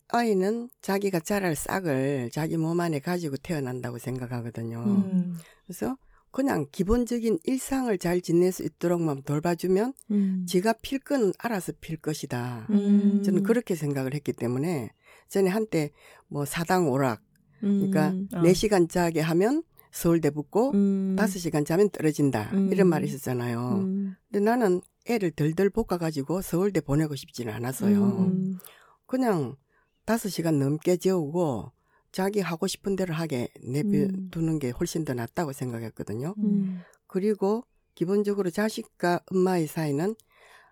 아이는 자기가 자랄 싹을 자기 몸 안에 가지고 태어난다고 생각하거든요.
음.
그래서 그냥 기본적인 일상을 잘 지낼 수 있도록만 돌봐주면
음.
지가 필 건 알아서 필 것이다.
음.
저는 그렇게 생각을 했기 때문에 전에 한때 뭐 사당 오락 그러니까
음.
아.
네 4시간 자게 하면 서울대 붙고
음.
다섯 시간 자면 떨어진다.
음.
이런 말이 있었잖아요.
음.
근데 나는 애를 덜덜 볶아가지고 서울대 보내고 싶지는 않았어요.
음.
그냥 다섯 시간 넘게 재우고 자기 하고 싶은 대로 하게 내두는 게 훨씬 더 낫다고 생각했거든요.
음.
그리고 기본적으로 자식과 엄마의 사이는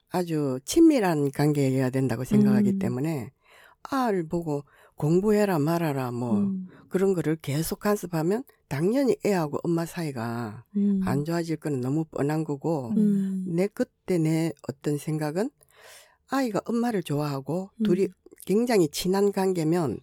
아주 친밀한 관계여야 된다고 생각하기
음.
때문에 아를 보고 공부해라 말아라 뭐
음.
그런 거를 계속 간섭하면 당연히 애하고 엄마 사이가
음.
안 좋아질 거는 너무 뻔한 거고
음.
내 그때 내 어떤 생각은 아이가 엄마를 좋아하고
음.
둘이 굉장히 친한 관계면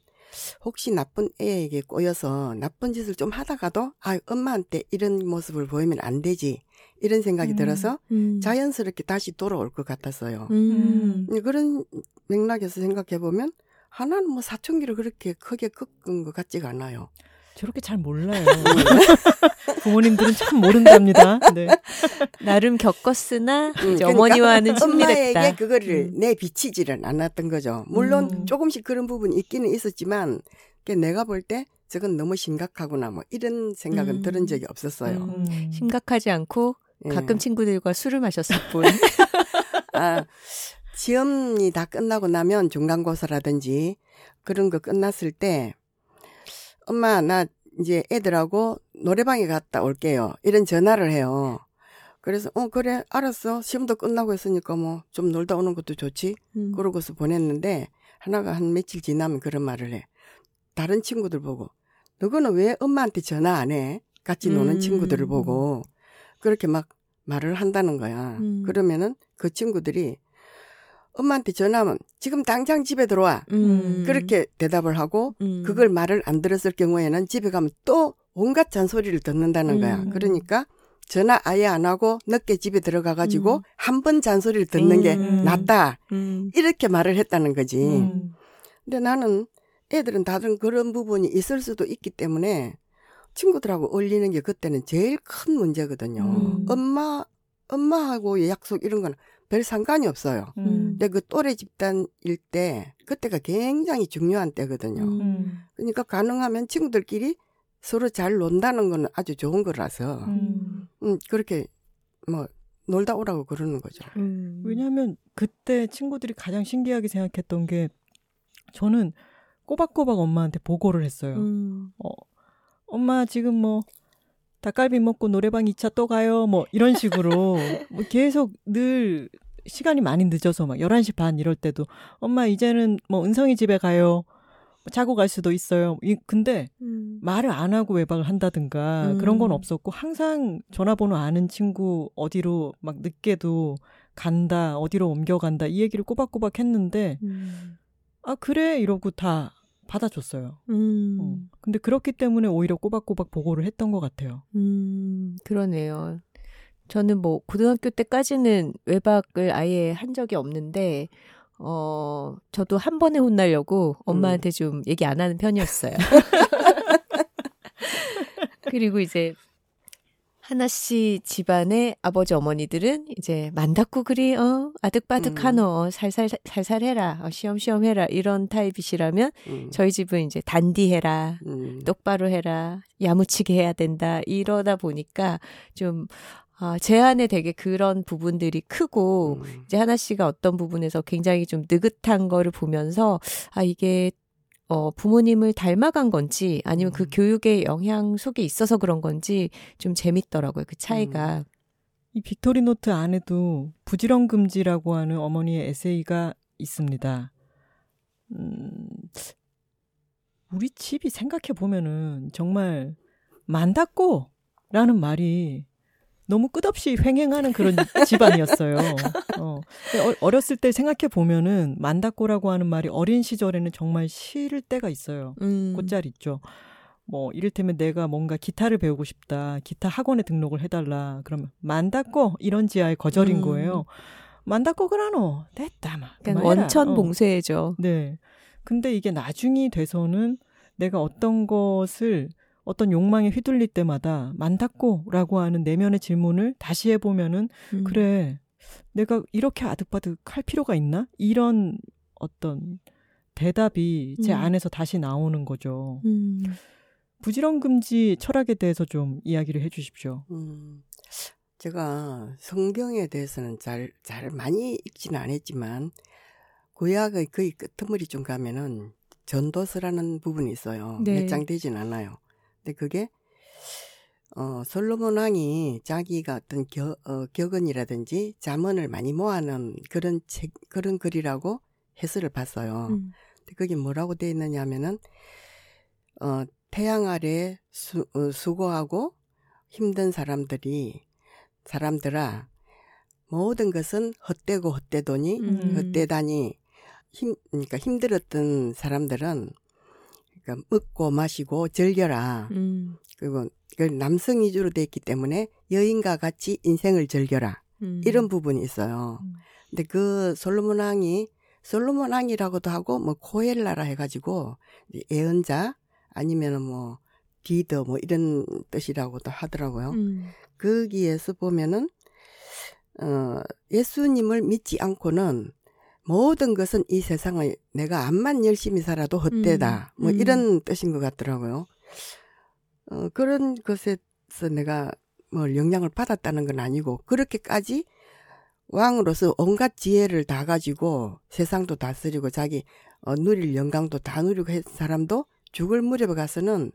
혹시 나쁜 애에게 꼬여서 나쁜 짓을 좀 하다가도 아 엄마한테 이런 모습을 보이면 안 되지 이런 생각이
음.
들어서
음.
자연스럽게 다시 돌아올 것 같았어요.
음.
예, 그런 맥락에서 생각해 보면 하나는 뭐 사춘기를 그렇게 크게 꺾은 것 같지가 않아요.
저렇게 잘 몰라요. (laughs) 부모님들은 참 모른답니다. 네.
나름 겪었으나
음,
이제
그러니까
어머니와는 친밀했다.
엄마에게 그거를
음.
내비치지를 않았던 거죠. 물론
음.
조금씩 그런 부분이 있기는 있었지만 내가 볼 때 저건 너무 심각하구나 뭐 이런 생각은
음.
들은 적이 없었어요.
음.
음.
심각하지 않고
예.
가끔 친구들과 술을 마셨을 뿐. (laughs)
아, 시험이 다 끝나고 나면 중간고사라든지 그런 거 끝났을 때 엄마 나 이제 애들하고 노래방에 갔다 올게요. 이런 전화를 해요. 그래서 어 그래 알았어 시험도 끝나고 했으니까 뭐 좀 놀다 오는 것도 좋지
음.
그러고서 보냈는데 하나가 한 며칠 지나면 그런 말을 해. 다른 친구들 보고 너거는 왜 엄마한테 전화 안 해? 같이 노는
음.
친구들을 보고 그렇게 막 말을 한다는 거야.
음.
그러면은 그 친구들이 엄마한테 전화하면 지금 당장 집에 들어와.
음.
그렇게 대답을 하고
음.
그걸 말을 안 들었을 경우에는 집에 가면 또 온갖 잔소리를 듣는다는 거야.
음.
그러니까 전화 아예 안 하고 늦게 집에 들어가 가지고
음.
한번 잔소리를 듣는 게
음.
낫다.
음.
이렇게 말을 했다는 거지.
음.
근데 나는 애들은 다른 그런 부분이 있을 수도 있기 때문에 친구들하고 어울리는 게 그때는 제일 큰 문제거든요.
음.
엄마, 엄마하고 약속 이런 건 별 상관이 없어요.
음.
근데 그 또래 집단일 때 그때가 굉장히 중요한 때거든요.
음.
그러니까 가능하면 친구들끼리 서로 잘 논다는 거는 아주 좋은 거라서
음.
음, 그렇게 뭐 놀다 오라고 그러는 거죠.
음.
왜냐하면 그때 친구들이 가장 신기하게 생각했던 게 저는 꼬박꼬박 엄마한테 보고를 했어요.
음.
어, 엄마 지금 뭐 닭갈비 먹고 노래방 2차 또 가요. 뭐 이런 식으로 뭐 계속 늘 시간이 많이 늦어서 막 11시 반 이럴 때도 엄마 이제는 뭐 은성이 집에 가요. 뭐 자고 갈 수도 있어요. 이, 근데
음.
말을 안 하고 외박을 한다든가
음.
그런 건 없었고 항상 전화번호 아는 친구 어디로 막 늦게도 간다 어디로 옮겨간다 이 얘기를 꼬박꼬박 했는데
음.
아 그래 이러고 다 받아줬어요.
음.
어. 근데 그렇기 때문에 오히려 꼬박꼬박 보고를 했던 것 같아요.
음, 그러네요. 저는 뭐 고등학교 때까지는 외박을 아예 한 적이 없는데 어, 저도 한 번에 혼나려고 엄마한테 좀 얘기 안 하는 편이었어요. (laughs) 그리고 이제 하나 씨 집안의 아버지 어머니들은 이제 만닫고 그리 어 아득바득하노
음.
살살 살살 해라 어, 시험시험 해라 이런 타입이시라면
음.
저희 집은 이제 단디해라
음.
똑바로 해라 야무치게 해야 된다 이러다 보니까 좀 아, 제 안에 되게 그런 부분들이 크고
음.
이제 하나 씨가 어떤 부분에서 굉장히 좀 느긋한 거를 보면서 아 이게 어 부모님을 닮아간 건지 아니면 그
음.
교육의 영향 속에 있어서 그런 건지 좀 재밌더라고요 그 차이가
이 빅토리 노트 안에도 부지런 금지라고 하는 어머니의 에세이가 있습니다. 음, 우리 집이 생각해 보면은 정말 만닫고라는 말이 너무 끝없이 횡행하는 그런 집안이었어요. 어. 어- 어렸을 때 생각해 보면은 만닫고라고 하는 말이 어린 시절에는 정말 싫을 때가 있어요.
음.
꽃잘 있죠. 뭐 이를테면 내가 뭔가 기타를 배우고 싶다. 기타 학원에 등록을 해달라. 그러면 만닫고 이런 지하에 거절인
음.
거예요. 만닫고 그러노 됐다 막.
원천
어.
봉쇄죠.
네. 근데 이게 나중이 돼서는 내가 어떤 것을 어떤 욕망에 휘둘릴 때마다 만닫고라고 하는 내면의 질문을 다시 해보면은
음.
그래 내가 이렇게 아득바득 할 필요가 있나 이런 어떤 대답이 제
음.
안에서 다시 나오는 거죠.
음.
부지런 금지 철학에 대해서 좀 이야기를 해주십시오.
음, 제가 성경에 대해서는 잘, 잘 많이 읽지는 않았지만, 구약의 거의 끄트머리쯤 가면은 전도서라는 부분이 있어요.
네.
몇 장 되진 않아요. 근데 그게, 어, 솔로몬 왕이 자기가 어떤 겨, 어, 격언이라든지 자문을 많이 모아놓은 그런 책, 그런 글이라고 해설을 봤어요.
음.
근데 거기 뭐라고 되어 있느냐 하면은, 어, 태양 아래 수, 어, 수고하고 힘든 사람들이, 사람들아, 모든 것은 헛되고 헛되도니,
음.
헛되다니, 힘, 그러니까 힘들었던 사람들은, 그러니까 먹고 마시고 즐겨라.
음.
그리고 남성 위주로 돼 있기 때문에 여인과 같이 인생을 즐겨라.
음.
이런 부분이 있어요.
음.
근데 그 솔로몬 왕이 솔로몬 왕이라고도 하고 뭐 코엘라라 해가지고 예언자 아니면은 뭐 디더 뭐 이런 뜻이라고도 하더라고요.
음.
거기에서 보면은 어 예수님을 믿지 않고는 모든 것은 이 세상을 내가 암만 열심히 살아도 헛되다.
음,
뭐
음.
이런 뜻인 것 같더라고요. 어 그런 것에서 내가 뭐 영향을 받았다는 건 아니고 그렇게까지 왕으로서 온갖 지혜를 다 가지고 세상도 다스리고 자기 어, 누릴 영광도 다 누리고 했 사람도 죽을 무렵에 가서는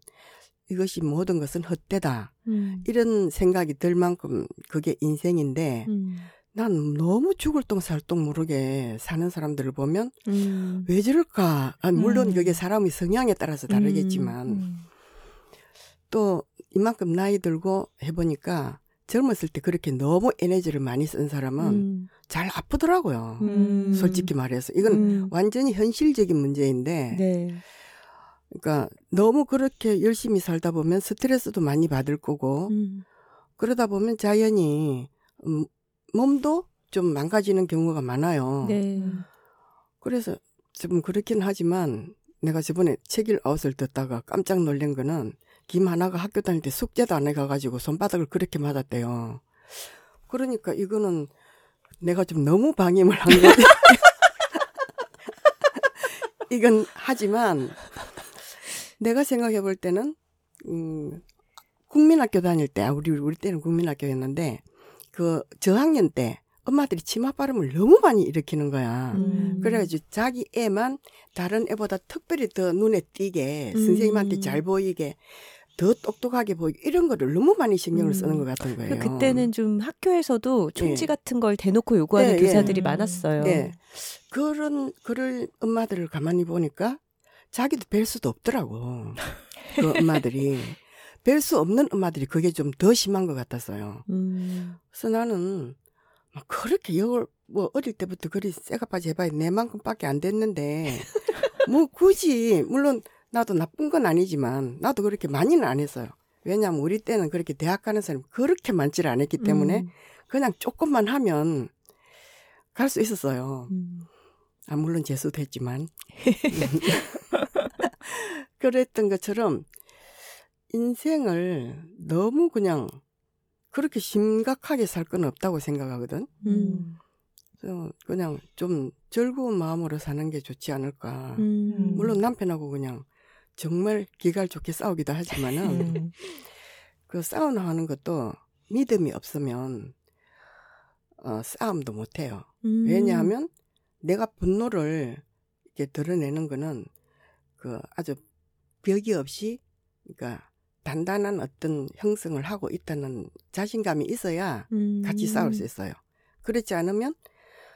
이것이 모든 것은 헛되다.
음.
이런 생각이 들 만큼 그게 인생인데
음.
난 너무 죽을 똥살똥 모르게 사는 사람들을 보면
음.
왜 저럴까? 아, 물론
음.
그게 사람의 성향에 따라서 다르겠지만
음.
또 이만큼 나이 들고 해보니까 젊었을 때 그렇게 너무 에너지를 많이 쓴 사람은
음.
잘 아프더라고요.
음.
솔직히 말해서 이건
음.
완전히 현실적인 문제인데
네.
그러니까 너무 그렇게 열심히 살다 보면 스트레스도 많이 받을 거고
음.
그러다 보면 자연히 음, 몸도 좀 망가지는 경우가 많아요.
네.
그래서 좀 그렇긴 하지만 내가 저번에 책일 아웃을 듣다가 깜짝 놀란 거는 김 하나가 학교 다닐 때 숙제도 안 해가가지고 손바닥을 그렇게 맞았대요. 그러니까 이거는 내가 좀 너무 방임을 한 거지. (laughs) 이건 하지만 내가 생각해 볼 때는 음 국민학교 다닐 때 아, 우리 우리 때는 국민학교였는데 그 저학년 때 엄마들이 치마 발음을 너무 많이 일으키는 거야.
음.
그래가지고 자기 애만 다른 애보다 특별히 더 눈에 띄게
음.
선생님한테 잘 보이게 더 똑똑하게 보이게 이런 거를 너무 많이 신경을
음.
쓰는 것 같은 거예요.
그때는 좀 학교에서도 총지
예.
같은 걸 대놓고 요구하는
예, 예.
교사들이
음.
많았어요.
네. 그런 그럴 엄마들을 가만히 보니까 자기도 뵐 수도 없더라고. 그 엄마들이 뵐 수 없는 엄마들이 그게 좀 더 심한 것 같았어요.
음.
그래서 나는 막 그렇게 영을 뭐 어릴 때부터 그리 쇠가빠지 해봐야 내만큼밖에 안 됐는데 (laughs) 뭐 굳이 물론 나도 나쁜 건 아니지만 나도 그렇게 많이는 안 했어요. 왜냐하면 우리 때는 그렇게 대학 가는 사람이 그렇게 많지를 않았기 때문에
음.
그냥 조금만 하면 갈 수 있었어요.
음.
아 물론 재수도 했지만 (laughs) (laughs) 그랬던 것처럼 인생을 너무 그냥 그렇게 심각하게 살 건 없다고 생각하거든.
음.
그래서 그냥 좀 즐거운 마음으로 사는 게 좋지 않을까.
음.
물론 남편하고 그냥 정말 기갈 좋게 싸우기도 하지만은
음. (laughs)
그 싸우는 하는 것도 믿음이 없으면 어, 싸움도 못 해요.
음.
왜냐하면 내가 분노를 이렇게 드러내는 거는 그 아주 벽이 없이 그러니까 단단한 어떤 형성을 하고 있다는 자신감이 있어야
음.
같이 싸울 수 있어요. 그렇지 않으면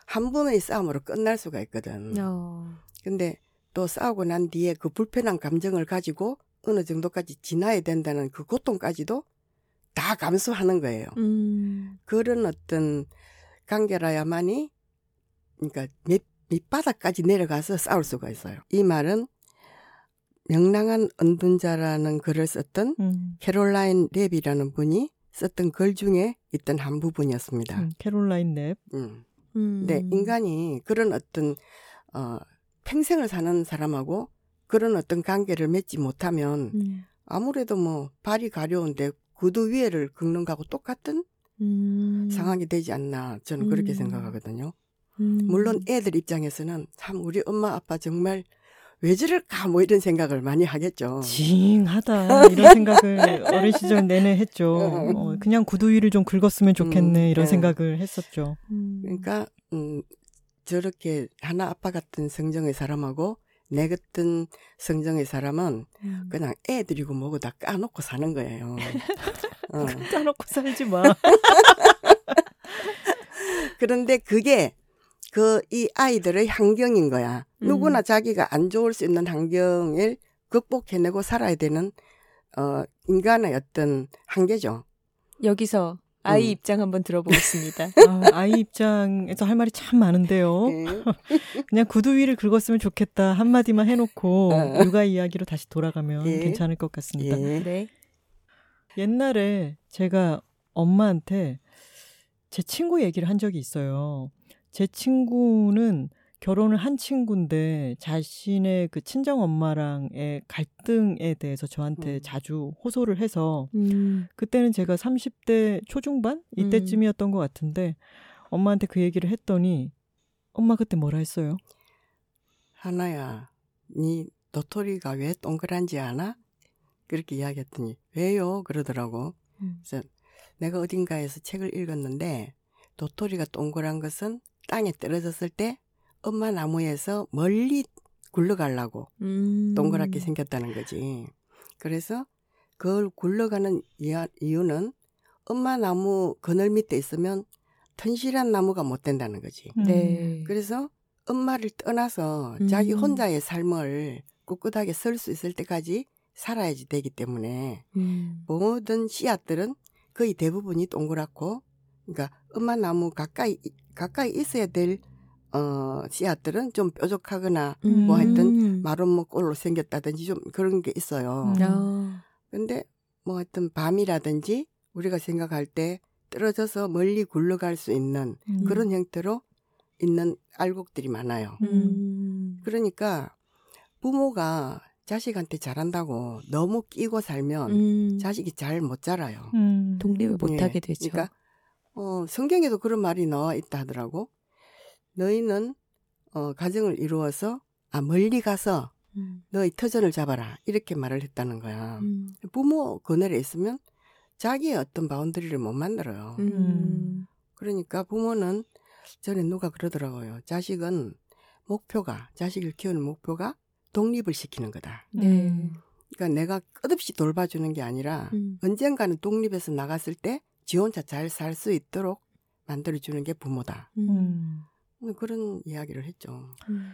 한 번의 싸움으로 끝날 수가 있거든.
어.
근데 또 싸우고 난 뒤에 그 불편한 감정을 가지고 어느 정도까지 지나야 된다는 그 고통까지도 다 감수하는 거예요.
음.
그런 어떤 관계라야만이 그러니까 밑, 밑바닥까지 내려가서 싸울 수가 있어요. 이 말은 명랑한 은둔자라는 글을 썼던
음.
캐롤라인 냅이라는 분이 썼던 글 중에 있던 한 부분이었습니다.
음, 캐롤라인 냅.
음.
음.
네, 인간이 그런 어떤 어 평생을 사는 사람하고 그런 어떤 관계를 맺지 못하면
음.
아무래도 뭐 발이 가려운데 구두 위에를 긁는 거하고 똑같은
음.
상황이 되지 않나 저는 그렇게
음.
생각하거든요.
음.
물론 애들 입장에서는 참 우리 엄마 아빠 정말 왜 저럴까 뭐 이런 생각을 많이 하겠죠.
징하다 (laughs) 이런 생각을 어린 시절 내내 했죠. 어, 그냥 구두 위를 좀 긁었으면 좋겠네
음,
이런
네.
생각을 했었죠.
음.
그러니까 음 저렇게 하나 아빠 같은 성정의 사람하고 내 같은 성정의 사람은
음.
그냥 애들이고 뭐고 다 까놓고 사는 거예요. (laughs) 어.
짜놓고 살지 마. (laughs)
그런데 그게 그 이 아이들의 환경인 거야.
음.
누구나 자기가 안 좋을 수 있는 환경을 극복해내고 살아야 되는 어 인간의 어떤 한계죠.
여기서 아이
음.
입장 한번 들어보겠습니다. (laughs)
아, 아이 입장에서 할 말이 참 많은데요.
예. (laughs)
그냥 구두 위를 긁었으면 좋겠다 한마디만 해놓고
어.
육아 이야기로 다시 돌아가면
예.
괜찮을 것 같습니다.
예.
네.
옛날에 제가 엄마한테 제 친구 얘기를 한 적이 있어요. 제 친구는 결혼을 한 친구인데 자신의 그 친정 엄마랑의 갈등에 대해서 저한테
음.
자주 호소를 해서
음.
그때는 제가 30대 초중반 이때쯤이었던 것 같은데 엄마한테 그 얘기를 했더니 엄마 그때 뭐라 했어요?
하나야, 네 도토리가 왜 동그란지 아나? 그렇게 이야기했더니 왜요? 그러더라고.
음.
그래서 내가 어딘가에서 책을 읽었는데 도토리가 동그란 것은 땅에 떨어졌을 때 엄마 나무에서 멀리 굴러가려고
음.
동그랗게 생겼다는 거지. 그래서 그걸 굴러가는 이유는 엄마 나무 그늘 밑에 있으면 튼실한 나무가 못 된다는 거지.
음.
네.
그래서 엄마를 떠나서 자기
음.
혼자의 삶을 꿋꿋하게 설 수 있을 때까지 살아야지 되기 때문에
음.
모든 씨앗들은 거의 대부분이 동그랗고 그러니까 엄마 나무 가까이 가까이 있어야 될 어, 씨앗들은 좀 뾰족하거나
음.
뭐 하여튼 마름모 꼴로 생겼다든지 좀 그런 게 있어요.
음.
아.
근데 뭐 하여튼 밤이라든지 우리가 생각할 때 떨어져서 멀리 굴러갈 수 있는
음.
그런 형태로 있는 알곡들이 많아요.
음.
그러니까 부모가 자식한테 잘한다고 너무 끼고 살면
음.
자식이 잘 못 자라요.
음.
독립을 못
예.
하게 되죠.
그러니까 어, 성경에도 그런 말이 나와 있다 하더라고. 너희는 어, 가정을 이루어서 아 멀리 가서
음.
너희 터전을 잡아라 이렇게 말을 했다는 거야.
음.
부모 그늘에 있으면 자기의 어떤 바운더리를 못 만들어요.
음.
그러니까 부모는 전에 누가 그러더라고요. 자식은 목표가 자식을 키우는 목표가 독립을 시키는 거다.
네.
음.
그러니까 내가 끝없이 돌봐주는 게 아니라
음.
언젠가는 독립해서 나갔을 때 지 혼자 잘 살 수 있도록 만들어주는 게 부모다.
음.
그런 이야기를 했죠.
음.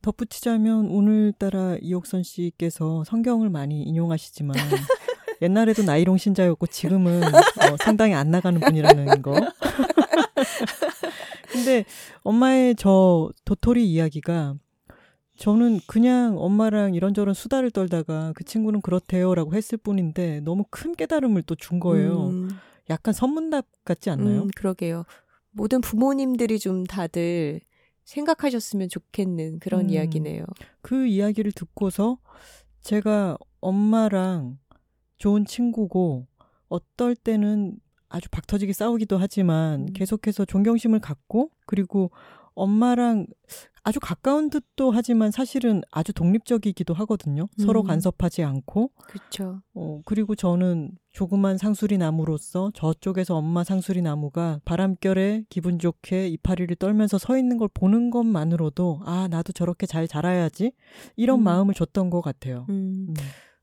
덧붙이자면 오늘따라 이옥선 씨께서 성경을 많이 인용하시지만 (laughs) 옛날에도 나이롱 신자였고 지금은 어, 상당히 안 나가는 분이라는 거. (laughs) 근데 엄마의 저 도토리 이야기가 저는 그냥 엄마랑 이런저런 수다를 떨다가 그 친구는 그렇대요라고 했을 뿐인데 너무 큰 깨달음을 또 준 거예요.
음.
약간 선문답 같지 않나요?
음, 그러게요. 모든 부모님들이 좀 다들 생각하셨으면 좋겠는 그런
음.
이야기네요.
그 이야기를 듣고서 제가 엄마랑 좋은 친구고 어떨 때는 아주 박터지게 싸우기도 하지만
음.
계속해서 존경심을 갖고 그리고 엄마랑 아주 가까운 듯도 하지만 사실은 아주 독립적이기도 하거든요. 서로
음.
간섭하지 않고
그렇죠.
어, 그리고 저는 조그만 상수리 나무로서 저쪽에서 엄마 상수리 나무가 바람결에 기분 좋게 이파리를 떨면서 서 있는 걸 보는 것만으로도 아, 나도 저렇게 잘 자라야지. 이런
음.
마음을 줬던 것 같아요.
음.
음.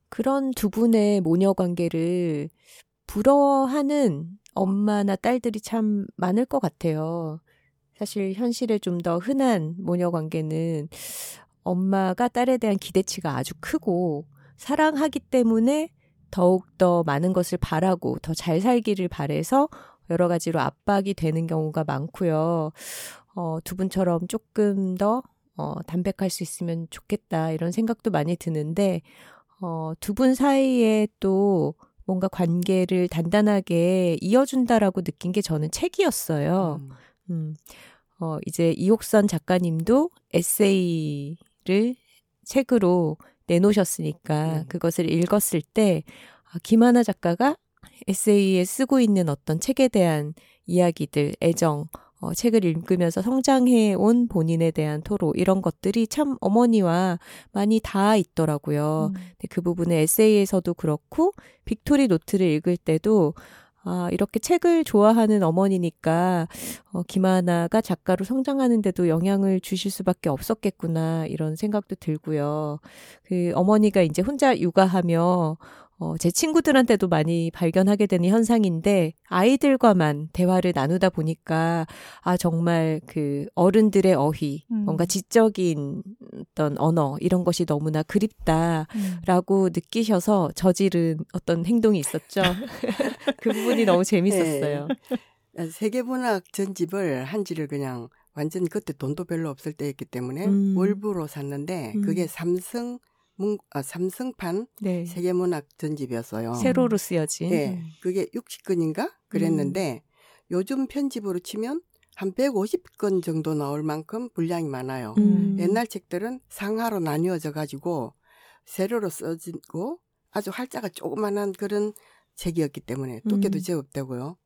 그런 두 분의 모녀 관계를 부러워하는 엄마나 딸들이 참 많을 것 같아요. 사실 현실에 좀 더 흔한 모녀 관계는 엄마가 딸에 대한 기대치가 아주 크고 사랑하기 때문에 더욱 더 많은 것을 바라고 더 잘 살기를 바래서 여러 가지로 압박이 되는 경우가 많고요. 어, 두 분처럼 조금 더 어, 담백할 수 있으면 좋겠다 이런 생각도 많이 드는데 어, 두 분 사이에 또 뭔가 관계를 단단하게 이어준다라고 느낀 게 저는 책이었어요.
음.
음, 어, 이제 이옥선 작가님도 에세이를 책으로 내놓으셨으니까
음.
그것을 읽었을 때 아, 김하나 작가가 에세이에 쓰고 있는 어떤 책에 대한 이야기들, 애정, 어, 책을 읽으면서 성장해 온 본인에 대한 토로 이런 것들이 참 어머니와 많이 닿아 있더라고요.
음.
근데 그 부분에 에세이에서도 그렇고 빅토리 노트를 읽을 때도 아, 이렇게 책을 좋아하는 어머니니까 어, 김하나가 작가로 성장하는데도 영향을 주실 수밖에 없었겠구나 이런 생각도 들고요. 그 어머니가 이제 혼자 육아하며 어, 제 친구들한테도 많이 발견하게 되는 현상인데 아이들과만 대화를 나누다 보니까 아 정말 그 어른들의 어휘
음.
뭔가 지적인 어떤 언어 이런 것이 너무나 그립다.
음.
라고 느끼셔서 저지른 어떤 행동이 있었죠. (laughs) 그 부분이 너무 재밌었어요.
세계문학 전집을 한지를 그냥 완전히 그때 돈도 별로 없을 때였기 때문에
음.
월부로 샀는데
음.
그게 삼성 문, 아, 삼성판
네.
세계문학 전집이었어요.
세로로 쓰여진.
네, 그게 60건인가 그랬는데 요즘 편집으로 치면 한 150건 정도 나올 만큼 분량이 많아요.
음.
옛날 책들은 상하로 나뉘어져 가지고 세로로 써지고 아주 활자가 조그만한 그런 책이었기 때문에 두께도
음.
제법 되고요.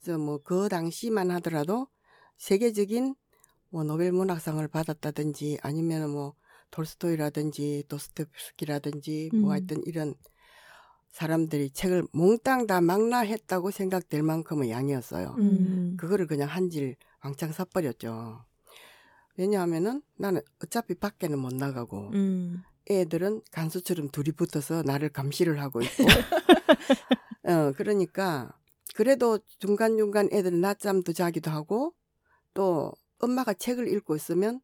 그래서 뭐 그 당시만 하더라도 세계적인 뭐 노벨 문학상을 받았다든지 아니면 뭐 톨스토이라든지 도스토옙스키라든지
음.
뭐 하여튼 이런 사람들이 책을 몽땅 다 망라했다고 생각될 만큼의 양이었어요.
음.
그거를 그냥 한질 왕창 사버렸죠. 왜냐하면은 나는 어차피 밖에는 못 나가고
음.
애들은 간수처럼 둘이 붙어서 나를 감시를 하고 있고 (laughs) 어 그러니까 그래도 중간중간 애들은 낮잠도 자기도 하고 또 엄마가 책을 읽고 있으면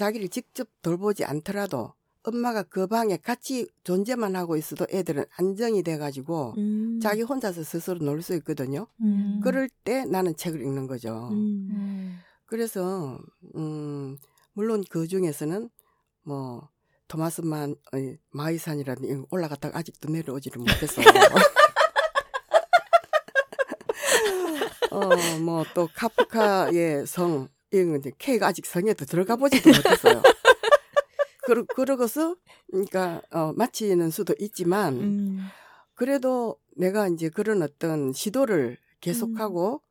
자기를 직접 돌보지 않더라도 엄마가 그 방에 같이 존재만 하고 있어도 애들은 안정이 돼가지고
음.
자기 혼자서 스스로 놀 수 있거든요.
음.
그럴 때 나는 책을 읽는 거죠.
음.
음.
그래서 음 물론 그 중에서는 뭐 토마스만 거 올라갔다가 아직도 내려오지를 못했어요. (laughs) (laughs) 어뭐 또 카프카의 성 이런 건데 K가 아직 성에도 들어가 보지도 못했어요. (laughs) 그러 그러고서 그러니까 어 마치는 수도 있지만
음.
그래도 내가 이제 그런 어떤 시도를 계속하고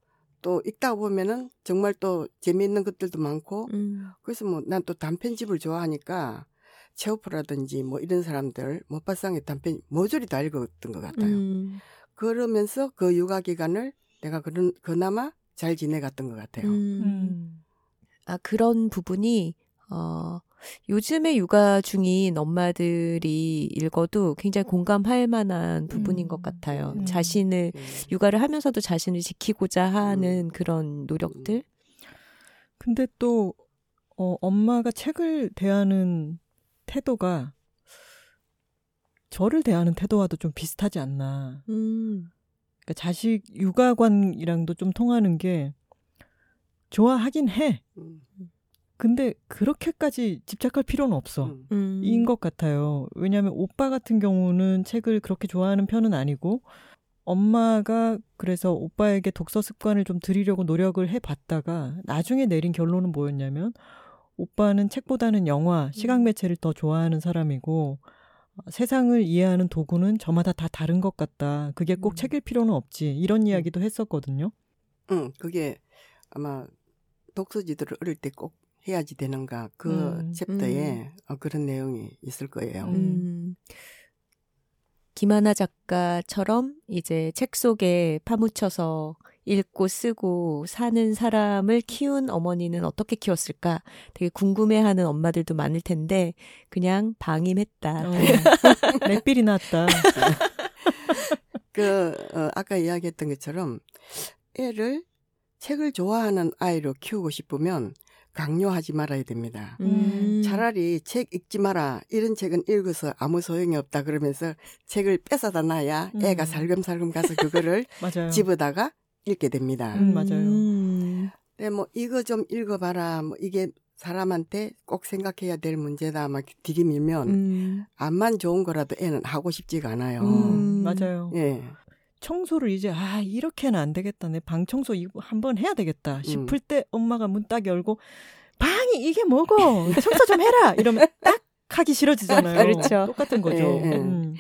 또 읽다 보면은 정말 또 재미있는 것들도 많고
음.
그래서 뭐 난 또 단편집을 좋아하니까 체오프라든지 뭐 이런 사람들 못바상의 단편 모조리 다 읽었던 것 같아요.
음.
그러면서 그 육아 기간을 내가 그런 그나마 잘 지내갔던 것 같아요.
음.
음.
아, 그런 부분이, 어, 요즘에 육아 중인 엄마들이 읽어도 굉장히 공감할 만한 부분인
음.
것 같아요.
음.
자신을,
음.
육아를 하면서도 자신을 지키고자 하는 그런 노력들.
근데 또 어, 엄마가 책을 대하는 태도가 저를 대하는 태도와도 좀 비슷하지 않나.
음.
그러니까 자식 육아관이랑도 좀 통하는 게 좋아하긴 해.
음.
근데 그렇게까지 집착할 필요는 없어.
음.
음.
인것 같아요. 왜냐하면 오빠 같은 경우는 책을 그렇게 좋아하는 편은 아니고 엄마가 그래서 오빠에게 독서 습관을 좀 들이려고 노력을 해봤다가 나중에 내린 결론은 뭐였냐면 오빠는 책보다는 영화, 시각 매체를 더 좋아하는 사람이고 어, 세상을 이해하는 도구는 저마다 다 다른 것 같다. 그게 꼭
음.
책일 필요는 없지. 이런 이야기도 했었거든요.
응, 그게 아마 독서지들을 어릴 때 꼭 해야지 되는가 그
음.
챕터에 어, 그런 내용이 있을 거예요.
음.
음. 김하나 작가처럼 이제 책 속에 파묻혀서 읽고 쓰고 사는 사람을 키운 어머니는 어떻게 키웠을까 되게 궁금해하는 엄마들도 많을 텐데 그냥 방임했다.
어, (laughs) 맷빌이 났다.
그 어, 아까 이야기했던 것처럼 애를 책을 좋아하는 아이로 키우고 싶으면 강요하지 말아야 됩니다.
음.
차라리 책 읽지 마라. 이런 책은 읽어서 아무 소용이 없다. 그러면서 책을 뺏어다 놔야
음.
애가 살금살금 가서 그거를. (laughs) 집어다가 읽게 됩니다.
음, 맞아요.
음.
근데 뭐 이거 좀 읽어봐라. 뭐 이게 사람한테 꼭 생각해야 될 문제다. 막 들이밀면
음.
암만 좋은 거라도 애는 하고 싶지가 않아요.
음.
맞아요.
예.
청소를 이제 아 이렇게는 안 되겠다. 내 방 청소 한번 해야 되겠다 싶을
음.
때 엄마가 문 딱 열고 방이 이게 뭐고 청소 좀 해라 이러면 딱 하기 싫어지잖아요. (laughs)
그렇죠.
똑같은 거죠.
예, 예.
음.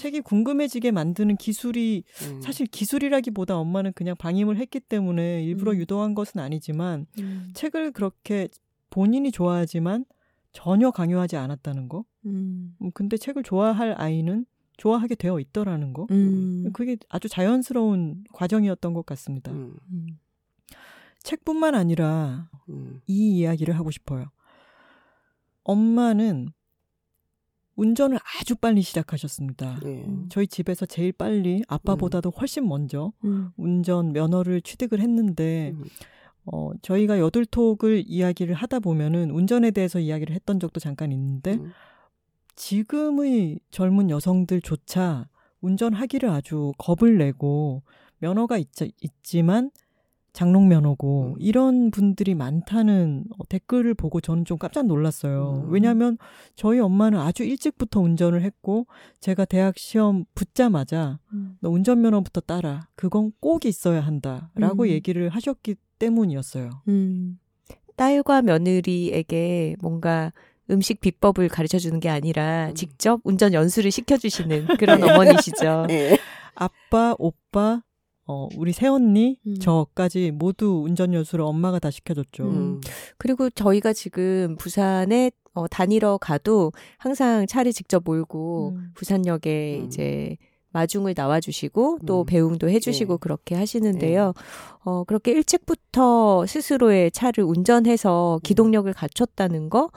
책이 궁금해지게 만드는 기술이
음.
사실 기술이라기보다 엄마는 그냥 방임을 했기 때문에 일부러
음.
유도한 것은 아니지만
음.
책을 그렇게 본인이 좋아하지만 전혀 강요하지 않았다는 거.
음.
음, 근데 책을 좋아할 아이는 좋아하게 되어 있더라는 거.
음.
그게 아주 자연스러운 과정이었던 것 같습니다.
음,
음.
책뿐만 아니라
음,
이 이야기를 하고 싶어요. 엄마는 운전을 아주 빨리 시작하셨습니다.
예.
음.
저희 집에서 제일 빨리 아빠보다도 훨씬 먼저
음.
운전 면허를 취득을 했는데
음,
어, 저희가 여들톡을 이야기를 하다 보면은 운전에 대해서 이야기를 했던 적도 잠깐 있는데
음,
지금의 젊은 여성들조차 운전하기를 아주 겁을 내고 면허가 있, 있지만 장롱 면허고
음.
이런 분들이 많다는 어, 댓글을 보고 저는 좀 깜짝 놀랐어요.
음.
왜냐하면 저희 엄마는 아주 일찍부터 운전을 했고 제가 대학 시험 붙자마자
음.
너 운전 면허부터 따라 그건 꼭 있어야 한다라고
음.
얘기를 하셨기 때문이었어요.
음. 딸과 며느리에게 뭔가 음식 비법을 가르쳐 주는 게 아니라
음.
직접 운전 연수를 시켜주시는 (laughs) 그런 어머니시죠.
예. (laughs)
아빠, 오빠, 어, 우리 새언니,
음.
저까지 모두 운전 연수를 엄마가 다 시켜줬죠.
음,
그리고 저희가 지금 부산에 어, 다니러 가도 항상 차를 직접 몰고
음.
부산역에
음.
이제 마중을 나와주시고 또
음.
배웅도 해주시고
네.
그렇게 하시는데요. 어, 그렇게 일찍부터 스스로의 차를 운전해서 기동력을 갖췄다는 거,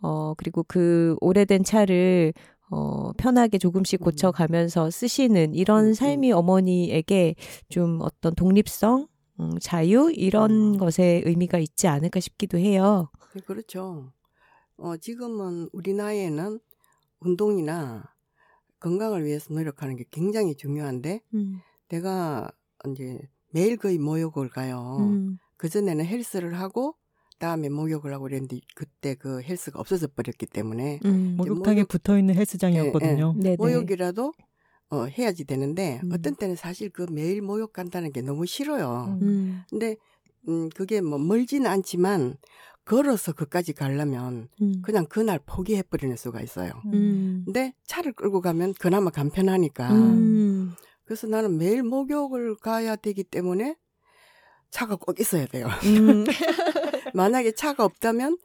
어, 그리고 그 오래된 차를 어, 편하게 조금씩
음.
고쳐가면서 쓰시는 이런
음,
삶이 어머니에게 좀 어떤 독립성, 음, 자유, 이런
음.
것에 의미가 있지 않을까 싶기도 해요.
네, 그렇죠. 어, 지금은 우리 나이에는 운동이나 건강을 위해서 노력하는 게 굉장히 중요한데
음,
내가 이제 매일 거의 목욕을 가요.
음,
그전에는 헬스를 하고 다음에 목욕을 하고 그랬는데 그때 그 헬스가 없어져 버렸기 때문에
음.
목욕탕에
목욕-
붙어 있는 헬스장이었거든요.
네네.
목욕이라도 어, 해야지 되는데
음.
어떤 때는 사실 그 매일 목욕 간다는 게 너무 싫어요.
음.
음,
근데 음, 그게 뭐 멀지는 않지만 걸어서 그까지 가려면
음,
그냥 그날 포기해 버리는 수가 있어요.
음,
근데 차를 끌고 가면 그나마 간편하니까.
음,
그래서 나는 매일 목욕을 가야 되기 때문에 차가 꼭 있어야 돼요.
음, (laughs)
만약에 차가 없다면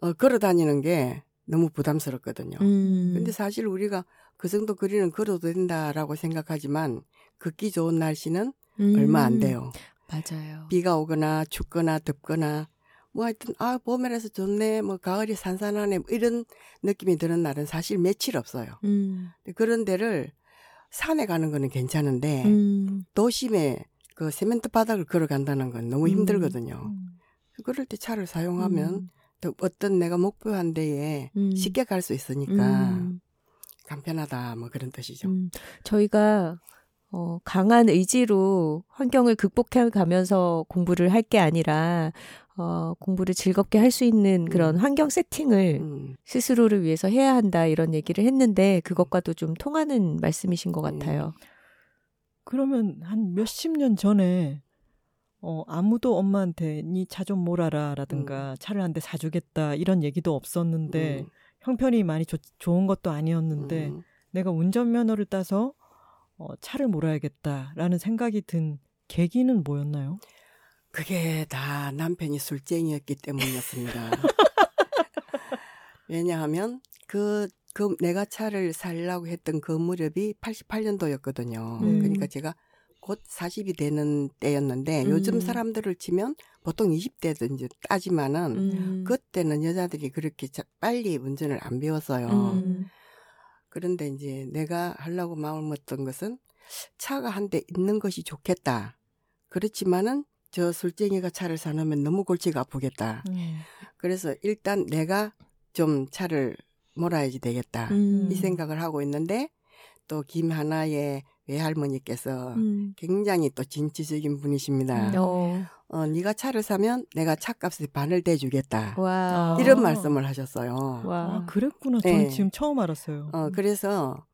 어, 걸어 다니는 게 너무 부담스럽거든요.
음.
근데 사실 우리가 그 정도 거리는 걸어도 된다라고 생각하지만 걷기 좋은 날씨는 얼마 안
음,
돼요.
맞아요.
비가 오거나 춥거나 덥거나 뭐 하여튼 아 봄이라서 좋네 뭐 가을이 산산하네 뭐 이런 느낌이 드는 날은 사실 며칠 없어요.
음,
그런 데를 산에 가는 거는 괜찮은데
음,
도심에 그 세멘트 바닥을 걸어간다는 건 너무
음.
힘들거든요.
음.
그럴 때 차를 사용하면
음,
또 어떤 내가 목표한 데에
음.
쉽게 갈 수 있으니까
음.
간편하다 뭐 그런 뜻이죠.
음, 저희가 어, 강한 의지로 환경을 극복해 가면서 공부를 할 게 아니라 어, 공부를 즐겁게 할 수 있는 그런
음.
환경 세팅을
음,
스스로를 위해서 해야 한다 이런 얘기를 했는데 그것과도 좀 통하는 말씀이신 것
음.
같아요.
그러면 한 몇십 년 전에 어, 아무도 엄마한테 니 차 좀 몰아라 라든가 차를 한 대 사주겠다 이런 얘기도 없었는데
음.
형편이 많이 좋- 좋은 것도 아니었는데
음.
내가 운전면허를 따서 어, 차를 몰아야겠다라는 생각이 든 계기는 뭐였나요?
그게 다 남편이 술쟁이였기 때문이었습니다. (laughs) 왜냐하면 그, 그 내가 차를 살라고 했던 그 무렵이 88년도였거든요.
음.
그러니까 제가 곧 40이 되는 때였는데
음.
요즘 사람들을 치면 보통 20대든 이제 따지만은
음.
그때는 여자들이 그렇게 자- 빨리 운전을 안 배웠어요.
음.
그런데 이제 내가 하려고 마음을 먹던 것은 차가 한 대 있는 것이 좋겠다. 그렇지만은 저 술쟁이가 차를 사놓으면 너무 골치가 아프겠다.
음.
그래서 일단 내가 좀 차를 몰아야지 되겠다.
음.
이 생각을 하고 있는데 또 김하나의 외할머니께서
음.
굉장히 또 진취적인 분이십니다.
어.
어, 네가 차를 사면 내가 차값의 반을 대주겠다.
와.
이런
아.
말씀을 하셨어요.
아,
와.
그랬구나. 저는
네.
지금 처음 알았어요.
어, 그래서,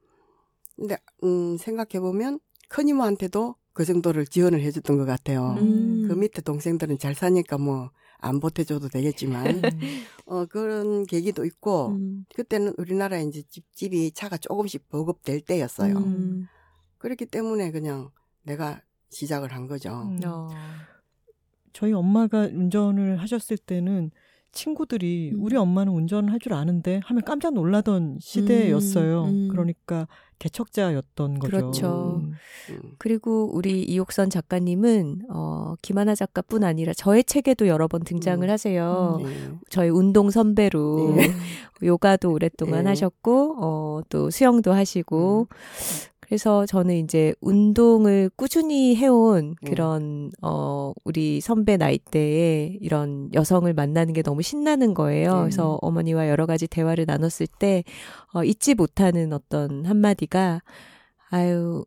근데, 음, 생각해 보면, 큰 이모한테도 그 정도를 지원을 해줬던 것 같아요.
음.
그 밑에 동생들은 잘 사니까 뭐, 안 보태줘도 되겠지만,
음. (laughs)
어, 그런 계기도 있고,
음.
그때는 우리나라에 이제 집, 집이 차가 조금씩 보급될 때였어요.
음.
그렇기 때문에 그냥 내가 시작을 한 거죠.
음.
어.
저희 엄마가 운전을 하셨을 때는 친구들이
음.
우리 엄마는 운전을 할 줄 아는데 하면 깜짝 놀라던 시대였어요.
음, 음.
그러니까 개척자였던 거죠.
그렇죠.
음.
음.
그리고 우리 이옥선 작가님은 어, 김하나 작가뿐 아니라 저의 책에도 여러 번 등장을
음.
하세요.
네.
저희 운동 선배로
네. (laughs)
요가도 오랫동안
네.
하셨고 어, 또 수영도 하시고
음.
그래서 저는 이제 운동을 꾸준히 해온
네.
그런 어 우리 선배 나이대에 이런 여성을 만나는 게 너무 신나는 거예요.
네.
그래서 어머니와 여러 가지 대화를 나눴을 때 어, 잊지 못하는 어떤 한마디가 아유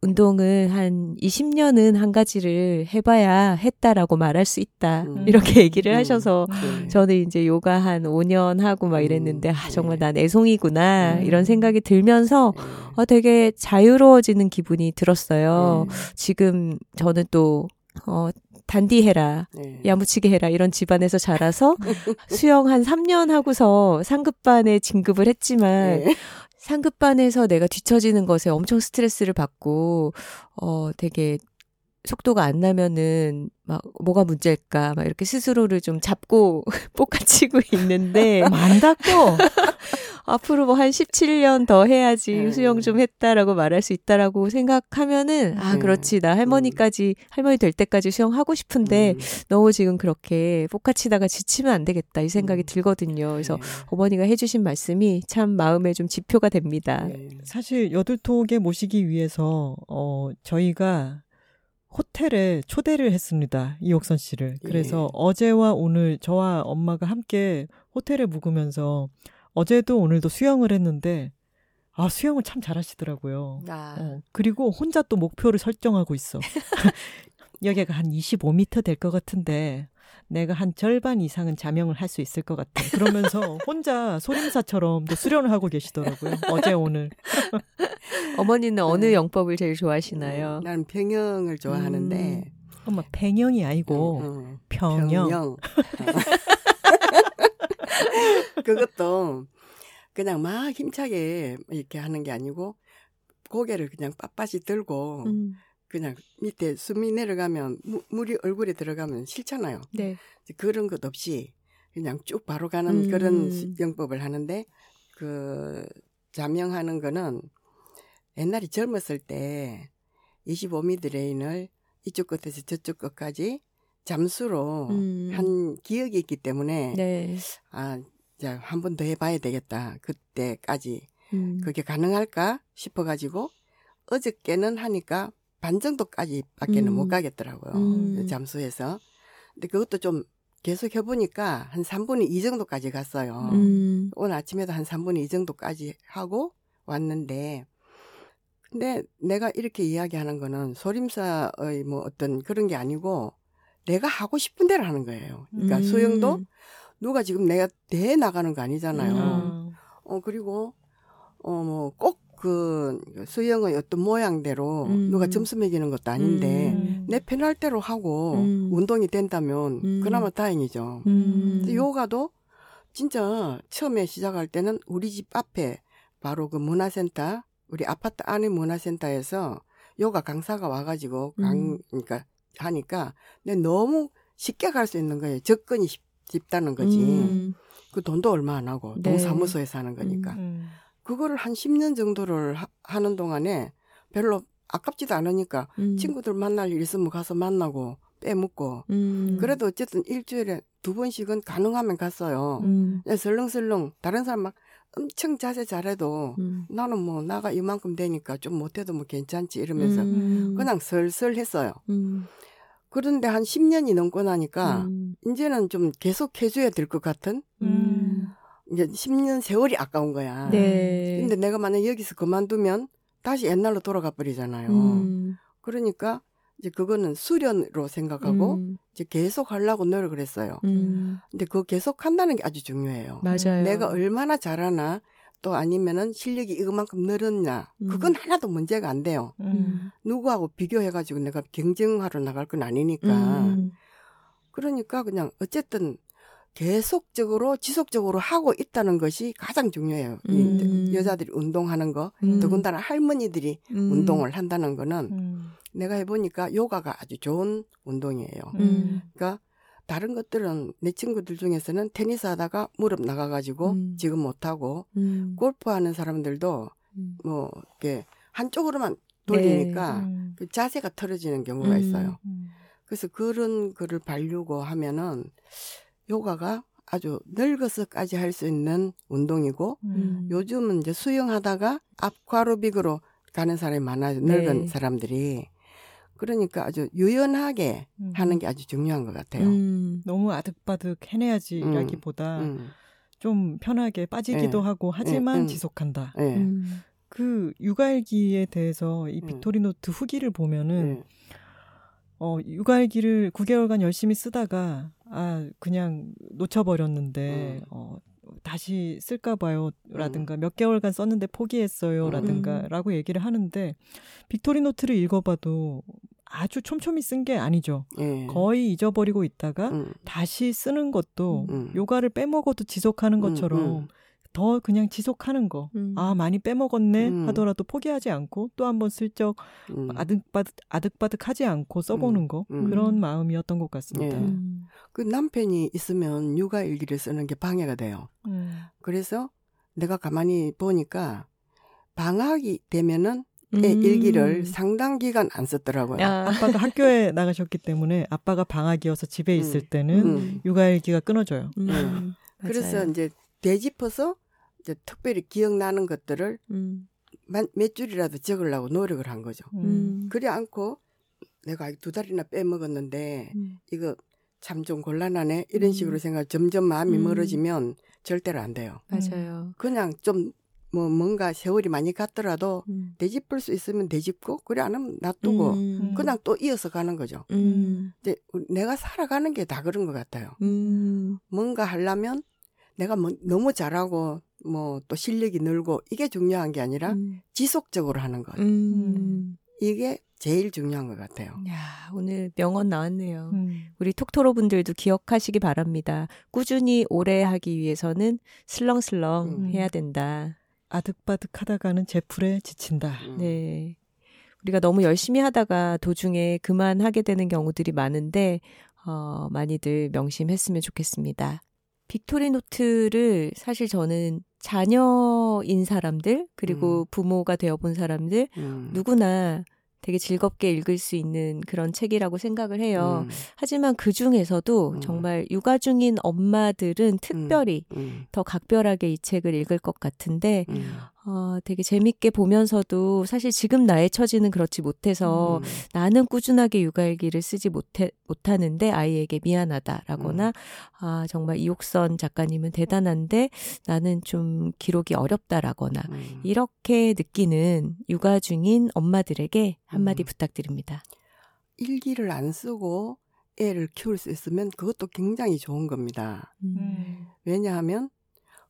운동을 한 20년은 한 가지를 해봐야 했다라고 말할 수 있다.
음.
이렇게 얘기를
음.
하셔서
네.
저는 이제 요가 한 5년 하고 막
음,
이랬는데, 아, 정말
네.
난 애송이구나,
음.
이런 생각이 들면서,
네.
어, 되게 자유로워지는 기분이 들었어요.
네.
지금 저는 또, 어, 단디해라,
네.
야무치게 해라, 이런 집안에서 자라서 (laughs) 수영 한 3년 하고서 상급반에 진급을 했지만,
네.
상급반에서 내가 뒤처지는 것에 엄청 스트레스를 받고, 어, 되게 속도가 안 나면은 막 뭐가 문제일까 막 이렇게 스스로를 좀 잡고 (laughs) 볶아치고 있는데 (laughs)
만다고 (laughs)
앞으로 뭐 한 17년 더 해야지
음.
수영 좀 했다라고 말할 수 있다라고 생각하면은 아
음.
그렇지 나 할머니까지 할머니 될 때까지 수영하고 싶은데
음.
너무 지금 그렇게 볶아치다가 지치면 안 되겠다 이 생각이
음.
들거든요. 그래서
네.
어머니가 해주신 말씀이 참 마음에 좀 지표가 됩니다.
네.
사실 여들톡에 모시기 위해서 어 저희가 호텔에 초대를 했습니다. 이옥선 씨를. 그래서
예.
어제와 오늘 저와 엄마가 함께 호텔에 묵으면서 어제도 오늘도 수영을 했는데 아 수영을 참 잘하시더라고요.
아.
어, 그리고 혼자 또 목표를 설정하고 있어. (laughs) (laughs) 여기가 한 25m 될 것 같은데 내가 한 절반 이상은 자명을 할 수 있을 것 같아. 그러면서 (laughs) 혼자 소림사처럼 또 수련을 하고 계시더라고요. 어제 오늘. (laughs)
어머니는 어느
네.
영법을 제일 좋아하시나요?
나는 평영을 좋아하는데
음.
엄마 팽영이 아니고
응, 응.
평영.
평영. 그것도 그냥 막 힘차게 이렇게 하는 게 아니고 고개를 그냥 빳빳이 들고
음.
그냥 밑에 숨이 내려가면 무- 물이 얼굴에 들어가면 싫잖아요.
네.
그런 것 없이 그냥 쭉 바로 가는
음.
그런 수영법을 하는데 그 자명하는 거는 옛날에 젊었을 때 25m 레인을 이쪽 끝에서 저쪽 끝까지 잠수로
음.
한 기억이 있기 때문에
네.
아, 자, 한 번 더 해봐야 되겠다. 그때까지
음.
그게 가능할까 싶어가지고 어저께는 하니까 반 정도까지 밖에는
음.
못 가겠더라고요.
음.
잠수해서. 근데 그것도 좀 계속 해보니까 한 3분의 2 정도까지 갔어요.
음.
오늘 아침에도 한 3분의 2 정도까지 하고 왔는데, 근데 내가 이렇게 이야기하는 거는 소림사의 뭐 어떤 그런 게 아니고 내가 하고 싶은 대로 하는 거예요. 그러니까
음.
수영도 누가 지금 내가 대 나가는 거 아니잖아요.
음.
어, 그리고, 어, 뭐, 꼭 그, 수영의 어떤 모양대로
음.
누가 점수 매기는 것도 아닌데,
음.
내 편할 대로 하고
음.
운동이 된다면
음.
그나마 다행이죠.
음.
요가도 진짜 처음에 시작할 때는 우리 집 앞에 바로 그 문화센터, 우리 아파트 안에 문화센터에서 요가 강사가 와가지고 강,
음.
그러니까 하니까 근데 너무 쉽게 갈 수 있는 거예요. 접근이 쉽, 쉽다는 거지.
음.
그 돈도 얼마 안 하고
네.
동사무소에서 하는 거니까.
음.
그거를 한 10년 정도를 하, 는 동안에 별로 아깝지도 않으니까
음.
친구들 만날 일 있으면 가서 만나고 빼먹고
음.
그래도 어쨌든 일주일에 두 번씩은 가능하면 갔어요.
음.
설렁설렁 다른 사람 막 엄청 자세 잘해도
음.
나는 뭐 나가 이만큼 되니까 좀 못해도 뭐 괜찮지 이러면서
음.
그냥 설설 했어요.
음.
그런데 한 10년이 넘고 나니까
음.
이제는 좀 계속 해줘야 될 것 같은
음.
이제 10년 세월이 아까운 거야.
네.
근데 내가 만약 여기서 그만두면 다시 옛날로 돌아가 버리잖아요.
음.
그러니까 이제 그거는 수련으로 생각하고
음.
이제 계속 하려고 노력을 했어요.
음.
근데 그거 계속 한다는 게 아주 중요해요.
맞아요.
내가 얼마나 잘하나 또 아니면은 실력이 이거만큼 늘었냐
음.
그건 하나도 문제가 안 돼요.
음.
누구하고 비교해 가지고 내가 경쟁하러 나갈 건 아니니까.
음.
그러니까 그냥 어쨌든 계속적으로 지속적으로 하고 있다는 것이 가장 중요해요. 이
음.
여자들이 운동하는 거,
음.
더군다나 할머니들이
음.
운동을 한다는 거는
음.
내가 해보니까 요가가 아주 좋은 운동이에요.
음.
그러니까 다른 것들은 내 친구들 중에서는 테니스 하다가 무릎 나가가지고
음.
지금 못하고
음.
골프 하는 사람들도
음.
뭐 이렇게 한쪽으로만 돌리니까
음.
그 자세가 틀어지는 경우가
음.
있어요.
음.
그래서 그런 거를 바르고 하면은 요가가 아주 늙어서까지 할 수 있는 운동이고
음.
요즘은 이제 수영하다가 아쿠아로빅으로 가는 사람이 많아요. 늙은
네.
사람들이. 그러니까 아주 유연하게
음.
하는 게 아주 중요한 것 같아요.
음.
너무 아득바득 해내야지라기보다
음.
좀 편하게 빠지기도
예.
하고 하지만
음.
지속한다.
예.
음.
그 육아일기에 대해서 이
음.
빅토리노트 후기를 보면은
예.
어 육아일기를 9개월간 열심히 쓰다가 아 그냥 놓쳐버렸는데
음.
어 다시 쓸까 봐요라든가 몇 개월간 썼는데 포기했어요라든가라고 얘기를 하는데 빅토리 노트를 읽어봐도 아주 촘촘히 쓴 게 아니죠.
예.
거의 잊어버리고 있다가
음.
다시 쓰는 것도
음.
요가를 빼먹어도 지속하는
음,
것처럼
음.
더 그냥 지속하는 거.
음.
아 많이 빼먹었네
음.
하더라도 포기하지 않고 또 한번 슬쩍
음.
아득바득 아득바득하지 않고 써보는 거
음.
그런 마음이었던 것 같습니다.
예.
음.
그 남편이 있으면 육아 일기를 쓰는 게 방해가 돼요.
음.
그래서 내가 가만히 보니까 방학이 되면은
음.
애 일기를 상당 기간 안 썼더라고요.
야.
아빠가 학교에 (laughs) 나가셨기 때문에 아빠가 방학이어서 집에
음.
있을 때는
음.
육아 일기가 끊어져요.
음.
네. 그래서. 이제 되짚어서 이제 특별히 기억나는 것들을
음.
만- 몇 줄이라도 적으려고 노력을 한 거죠.
음.
음.
그래 않고 내가 두 달이나 빼먹었는데
음.
이거 참 좀 곤란하네 이런
음.
식으로 생각 점점 마음이
음.
멀어지면 절대로 안 돼요.
맞아요.
그냥 좀 뭐 뭔가 세월이 많이 갔더라도
음.
되짚을 수 있으면 되짚고 그래 안 하면 놔두고
음.
그냥 또 이어서 가는 거죠.
음.
이제 내가 살아가는 게 다 그런 것 같아요.
음.
뭔가 하려면 내가 뭐 너무 잘하고 뭐 또 실력이 늘고 이게 중요한 게 아니라
음.
지속적으로 하는 것.
음.
이게 제일 중요한 것 같아요.
야, 오늘 명언 나왔네요.
음.
우리 톡토로 분들도 기억하시기 바랍니다. 꾸준히 오래 하기 위해서는 슬렁슬렁
음.
해야 된다.
아득바득 하다가는 제풀에 지친다.
음.
네. 우리가 너무 열심히 하다가 도중에 그만하게 되는 경우들이 많은데, 어, 많이들 명심했으면 좋겠습니다. 빅토리 노트를 사실 저는 자녀인 사람들, 그리고
음.
부모가 되어본 사람들,
음.
누구나 되게 즐겁게 읽을 수 있는 그런 책이라고 생각을 해요.
음.
하지만 그 중에서도
음.
정말 육아 중인 엄마들은 특별히
음.
더 각별하게 이 책을 읽을 것 같은데,
음.
어, 되게 재밌게 보면서도 사실 지금 나의 처지는 그렇지 못해서
음.
나는 꾸준하게 육아일기를 쓰지 못해, 못하는데 아이에게 미안하다라거나, 아, 정말 이옥선 작가님은 대단한데 나는 좀 기록이 어렵다라거나,
음.
이렇게 느끼는 육아 중인 엄마들에게 한마디
음.
부탁드립니다.
일기를 안 쓰고 애를 키울 수 있으면 그것도 굉장히 좋은 겁니다.
음.
왜냐하면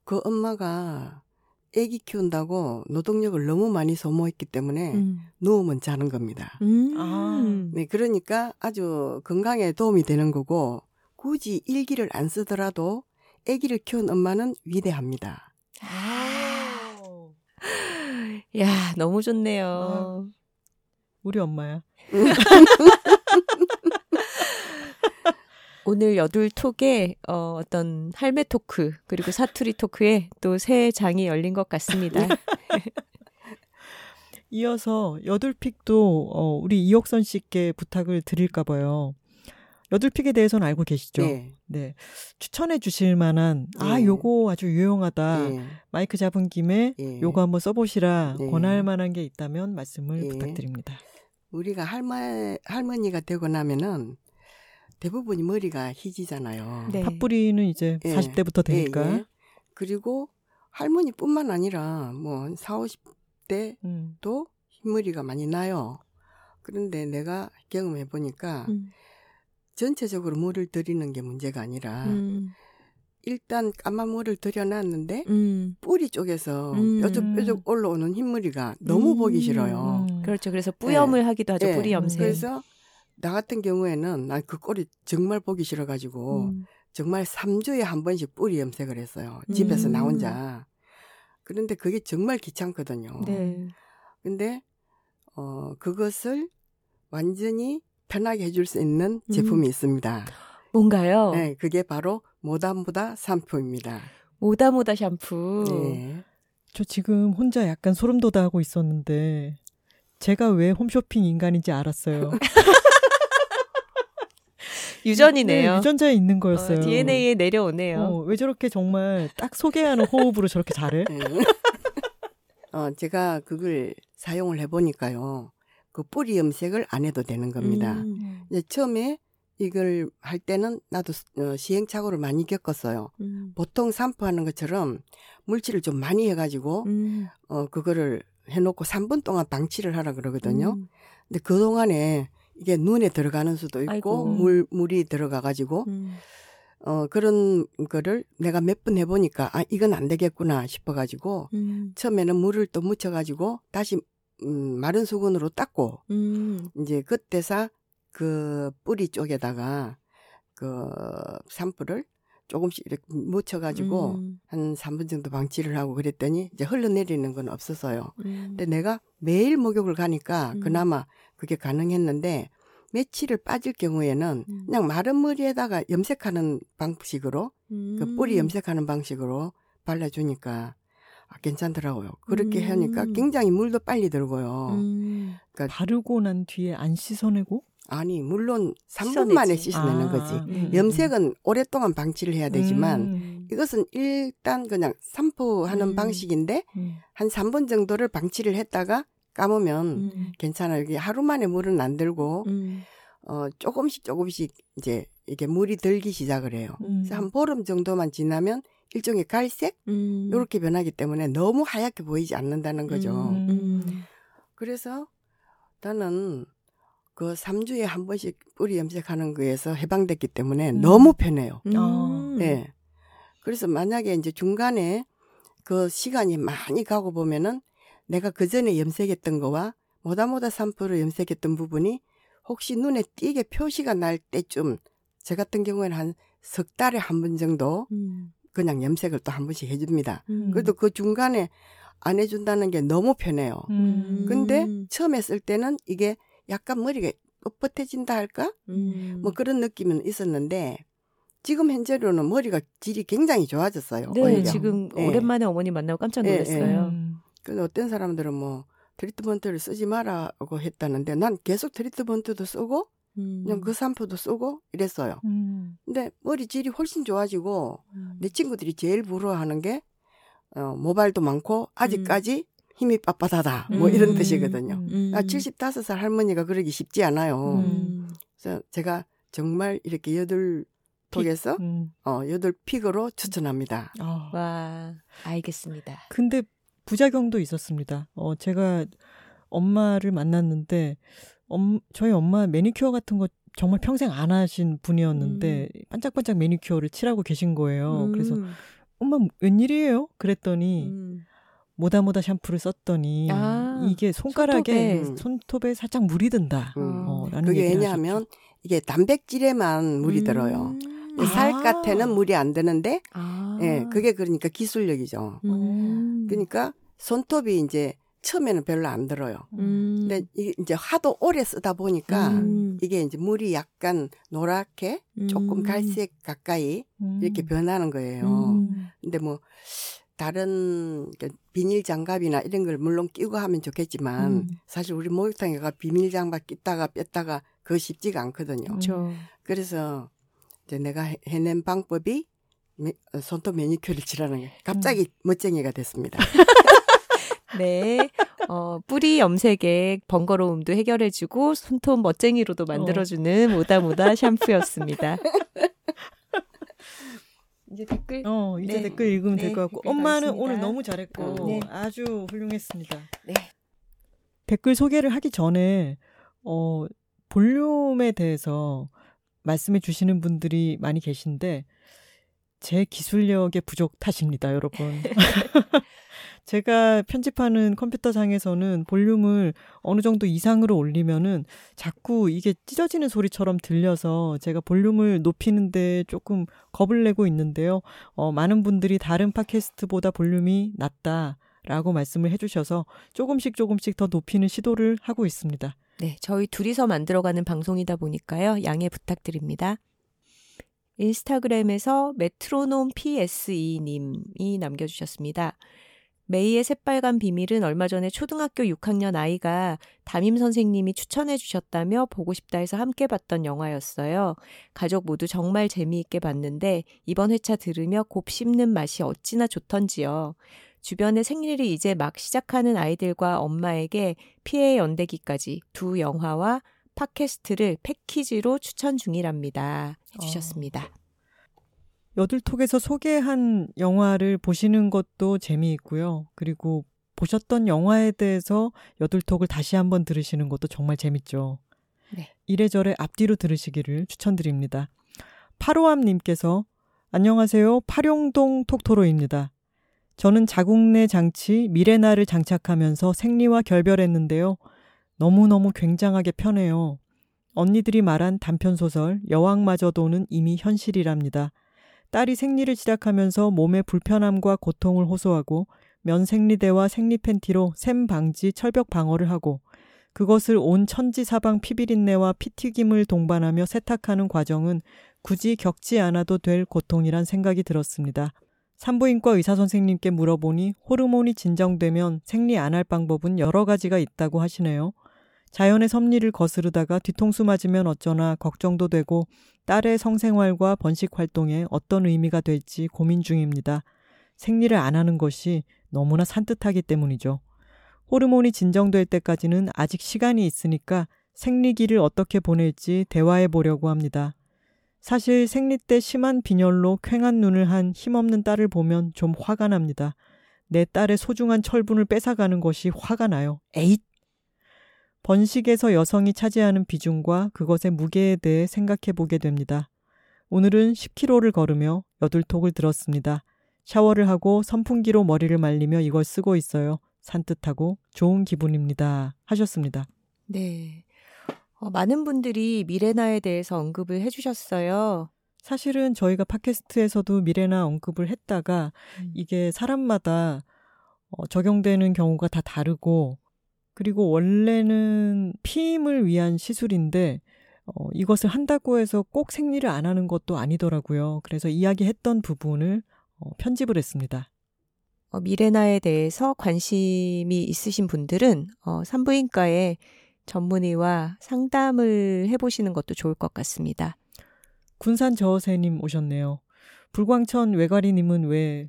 그 엄마가 애기 키운다고 노동력을 너무 많이 소모했기 때문에
음.
누우면 자는 겁니다.
음.
아.
네, 그러니까 아주 건강에 도움이 되는 거고 굳이 일기를 안 쓰더라도 아기를 키운 엄마는 위대합니다.
아. 야, 너무 좋네요.
우리 엄마야. (laughs)
오늘 여둘 톡에 어, 어떤 할매 토크 그리고 사투리 토크에 또 새 장이 열린 것 같습니다. (laughs)
이어서 여둘픽도 어, 우리 이옥선 씨께 부탁을 드릴까 봐요. 여둘픽에 대해서는 알고 계시죠?
네.
네. 추천해 주실 만한 아
네.
요거 아주 유용하다.
예.
마이크 잡은 김에
예.
요거 한번 써보시라
네.
권할 만한 게 있다면 말씀을
예.
부탁드립니다.
우리가 할머, 할머니가 되고 나면은 대부분이 머리가 희지잖아요.
네.
팥뿌리는 이제
예.
40대부터 되니까.
예, 예. 그리고 할머니뿐만 아니라 뭐 40, 50대도
음.
흰머리가 많이 나요. 그런데 내가 경험해 보니까
음.
전체적으로 물을 들이는 게 문제가 아니라
음.
일단 까만 물을 들여놨는데
음.
뿌리 쪽에서
음.
뾰족뾰족 올라오는 흰머리가 너무 보기 싫어요.
음.
그렇죠. 그래서 뿌염을 하기도 하죠.
예.
뿌리 염색.
그래서 나 같은 경우에는 난 그 꼴이 정말 보기 싫어가지고
음.
정말 3주에 한 번씩 뿌리 염색을 했어요. 집에서
음.
나 혼자. 그런데 그게 정말 귀찮거든요.
네.
근데 어 그것을 완전히 편하게 해줄 수 있는
음.
제품이 있습니다.
뭔가요?
네, 그게 바로 모담보다 샴푸입니다.
모다모다 샴푸.
네.
저 지금 혼자 약간 소름 돋아 하고 있었는데 제가 왜 홈쇼핑 인간인지 알았어요. (laughs)
유전이네요.
네, 유전자에 있는 거였어요.
어, DNA에 내려오네요.
어, 왜 저렇게 정말 딱 소개하는 호흡으로 저렇게 잘해?
네. (laughs) 어, 제가 그걸 사용을 해보니까요. 그 뿌리 염색을 안 해도 되는 겁니다.
음.
이제 처음에 이걸 할 때는 나도 어, 시행착오를 많이 겪었어요.
음.
보통 샴푸하는 것처럼 물질을 좀 많이 해가지고
음.
어 그거를 해놓고 3분 동안 방치를 하라 그러거든요.
음.
근데 그 동안에 이게 눈에 들어가는 수도 있고
아이고.
물 물이 들어가 가지고
음.
어 그런 거를 내가 몇 번 해보니까 아 이건 안 되겠구나 싶어가지고
음.
처음에는 물을 또 묻혀가지고 다시 음, 마른 수건으로 닦고
음.
이제 그때서 그 뿌리 쪽에다가 그 샴푸를 조금씩 이렇게 묻혀가지고
음.
한 3분 정도 방치를 하고 그랬더니 이제 흘러내리는 건 없었어요.
음.
근데 내가 매일 목욕을 가니까
음.
그나마 그게 가능했는데 며칠을 빠질 경우에는
음.
그냥 마른 머리에다가 염색하는 방식으로 그 뿌리 염색하는 방식으로 발라주니까 아, 괜찮더라고요. 그렇게
음.
하니까 굉장히 물도 빨리 들고요.
음.
바르고 난 뒤에 안 씻어내고?
아니 물론 3분
씻어내지.
만에 씻어내는
아,
거지.
음.
염색은 오랫동안 방치를 해야 되지만
음,
이것은 일단 그냥 샴푸하는
음.
방식인데
음.
한 3분 정도를 방치를 했다가 감으면
음.
괜찮아요. 이게 하루 만에 물은 안 들고
음.
어 조금씩 조금씩 이제 이게 물이 들기 시작을 해요.
음.
그래서 한 보름 정도만 지나면 일종의 갈색
음.
이렇게 변하기 때문에 너무 하얗게 보이지 않는다는 거죠.
음. 음.
그래서 나는 그 3주에 한 번씩 뿌리 염색하는 거에서 해방됐기 때문에
음.
너무 편해요.
아.
음.
예. 그래서 만약에 이제 중간에 그 시간이 많이 가고 보면은 내가 그 전에 염색했던 거와 모다모다 샴푸로 염색했던 부분이 혹시 눈에 띄게 표시가 날 때쯤 저 같은 경우에는 한 석 달에 한 번 정도
음.
그냥 염색을 또 한 번씩 해줍니다.
음.
그래도 그 중간에 안 해준다는 게 너무 편해요.
음.
근데
음.
처음 했을 때는 이게 약간 머리가 뻣뻣해진다 할까?
음.
뭐 그런 느낌은 있었는데 지금 현재로는 머리가 질이 굉장히 좋아졌어요.
네,
오히려.
지금
예.
오랜만에 어머니 만나고 깜짝
예,
놀랐어요.
음.
근데 어떤 사람들은 뭐 트리트먼트를 쓰지 마라고 했다는데 난 계속 트리트먼트도 쓰고
음.
그냥 그 샴푸도 쓰고 이랬어요.
음.
근데 머리 질이 훨씬 좋아지고
음.
내 친구들이 제일 부러워하는 게 어, 모발도 많고 아직까지 힘이 빳빳하다 뭐
음.
이런 뜻이거든요.
음.
아, 75살 할머니가 그러기 쉽지 않아요.
음.
그래서 제가 정말 이렇게 여덟 톡에서
음.
어, 여덟 픽으로 추천합니다.
아.
와, 알겠습니다.
근데 부작용도 있었습니다. 어, 제가 엄마를 만났는데, 엄, 저희 엄마 매니큐어 같은 거 정말 평생 안 하신 분이었는데, 반짝반짝 매니큐어를 칠하고 계신 거예요.
음.
그래서, 엄마, 웬일이에요? 그랬더니,
음.
모다모다 샴푸를 썼더니,
아,
이게 손가락에,
손톱에.
손톱에 살짝 물이 든다.
음.
어, 라는
그게 왜냐하면 이게 단백질에만 물이 들어요.
음.
예, 살갗에는
아.
물이 안 드는데
아.
예, 그게 그러니까 기술력이죠.
음.
그러니까 손톱이 이제 처음에는 별로 안 들어요.
음.
근데 이- 이제 하도 오래 쓰다 보니까
음.
이게 이제 물이 약간 노랗게 조금
음.
갈색 가까이
음.
이렇게 변하는 거예요.
음.
근데 뭐 다른 그 비닐 장갑이나 이런 걸 물론 끼고 하면 좋겠지만
음.
사실 우리 목욕탕에 가 비닐 장갑 끼다가 뺐다가 그거 쉽지가 않거든요.
그렇죠.
그래서 이제 내가 해- 해낸 방법이 매- 어, 손톱 매니큐어를 칠하는 게 갑자기 멋쟁이가 됐습니다. (laughs)
네. 어, 뿌리 염색의 번거로움도 해결해주고 손톱 멋쟁이로도 만들어주는 모다모다 샴푸였습니다. (laughs) 이제 댓글.
어, 이제
네.
댓글 읽으면
네,
될 것 같고. 엄마는
가겠습니다.
오늘 너무 잘했고
네.
아주 훌륭했습니다.
네.
댓글 소개를 하기 전에 어, 볼륨에 대해서 말씀해 주시는 분들이 많이 계신데 제 기술력의 부족 탓입니다, 여러분. (laughs) 제가 편집하는 컴퓨터상에서는 볼륨을 어느 정도 이상으로 올리면은 자꾸 이게 찢어지는 소리처럼 들려서 제가 볼륨을 높이는데 조금 겁을 내고 있는데요. 어, 많은 분들이 다른 팟캐스트보다 볼륨이 낮다 라고 말씀을 해주셔서 조금씩 조금씩 더 높이는 시도를 하고 있습니다.
네, 저희 둘이서 만들어가는 방송이다 보니까요. 양해 부탁드립니다. 인스타그램에서 메트로놈 PSE님이 남겨주셨습니다. 메이의 새빨간 비밀은 얼마 전에 초등학교 6학년 아이가 담임 선생님이 추천해 주셨다며 보고 싶다 해서 함께 봤던 영화였어요. 가족 모두 정말 재미있게 봤는데 이번 회차 들으며 곱 씹는 맛이 어찌나 좋던지요. 주변에 생일이 이제 막 시작하는 아이들과 엄마에게 피해 연대기까지 두 영화와 팟캐스트를 패키지로 추천 중이랍니다. 해주셨습니다.
여들톡에서 소개한 영화를 보시는 것도 재미있고요. 그리고 보셨던 영화에 대해서 여들톡을 다시 한번 들으시는 것도 정말 재밌죠.
네.
이래저래 앞뒤로 들으시기를 추천드립니다. 파로암님께서 안녕하세요. 파룡동 톡토로입니다. 저는 자궁내 장치 미레나를 장착하면서 생리와 결별했는데요. 너무너무 굉장하게 편해요. 언니들이 말한 단편소설 여왕마저도는 이미 현실이랍니다. 딸이 생리를 시작하면서 몸의 불편함과 고통을 호소하고 면생리대와 생리 팬티로 샘 방지 철벽 방어를 하고 그것을 온 천지 사방 피비린내와 피튀김을 동반하며 세탁하는 과정은 굳이 겪지 않아도 될 고통이란 생각이 들었습니다. 산부인과 의사 선생님께 물어보니 호르몬이 진정되면 생리 안 할 방법은 여러 가지가 있다고 하시네요. 자연의 섭리를 거스르다가 뒤통수 맞으면 어쩌나 걱정도 되고 딸의 성생활과 번식 활동에 어떤 의미가 될지 고민 중입니다. 생리를 안 하는 것이 너무나 산뜻하기 때문이죠. 호르몬이 진정될 때까지는 아직 시간이 있으니까 생리기를 어떻게 보낼지 대화해 보려고 합니다. 사실 생리 때 심한 빈혈로 퀭한 눈을 한 힘없는 딸을 보면 좀 화가 납니다. 내 딸의 소중한 철분을 뺏어가는 것이 화가 나요. 에잇! 번식에서 여성이 차지하는 비중과 그것의 무게에 대해 생각해 보게 됩니다. 오늘은 10km를 걸으며 여둘톡을 들었습니다. 샤워를 하고 선풍기로 머리를 말리며 이걸 쓰고 있어요. 산뜻하고 좋은 기분입니다. 하셨습니다.
네. 어, 많은 분들이 미레나에 대해서 언급을 해주셨어요.
사실은 저희가 팟캐스트에서도 미래나 언급을 했다가
음.
이게 사람마다 어, 적용되는 경우가 다 다르고 그리고 원래는 피임을 위한 시술인데 어, 이것을 한다고 해서 꼭 생리를 안 하는 것도 아니더라고요. 그래서 이야기했던 부분을 어, 편집을 했습니다.
어, 미레나에 대해서 관심이 있으신 분들은 어, 산부인과에 전문의와 상담을 해보시는 것도 좋을 것 같습니다.
군산 저어새님 오셨네요. 불광천 외가리님은 왜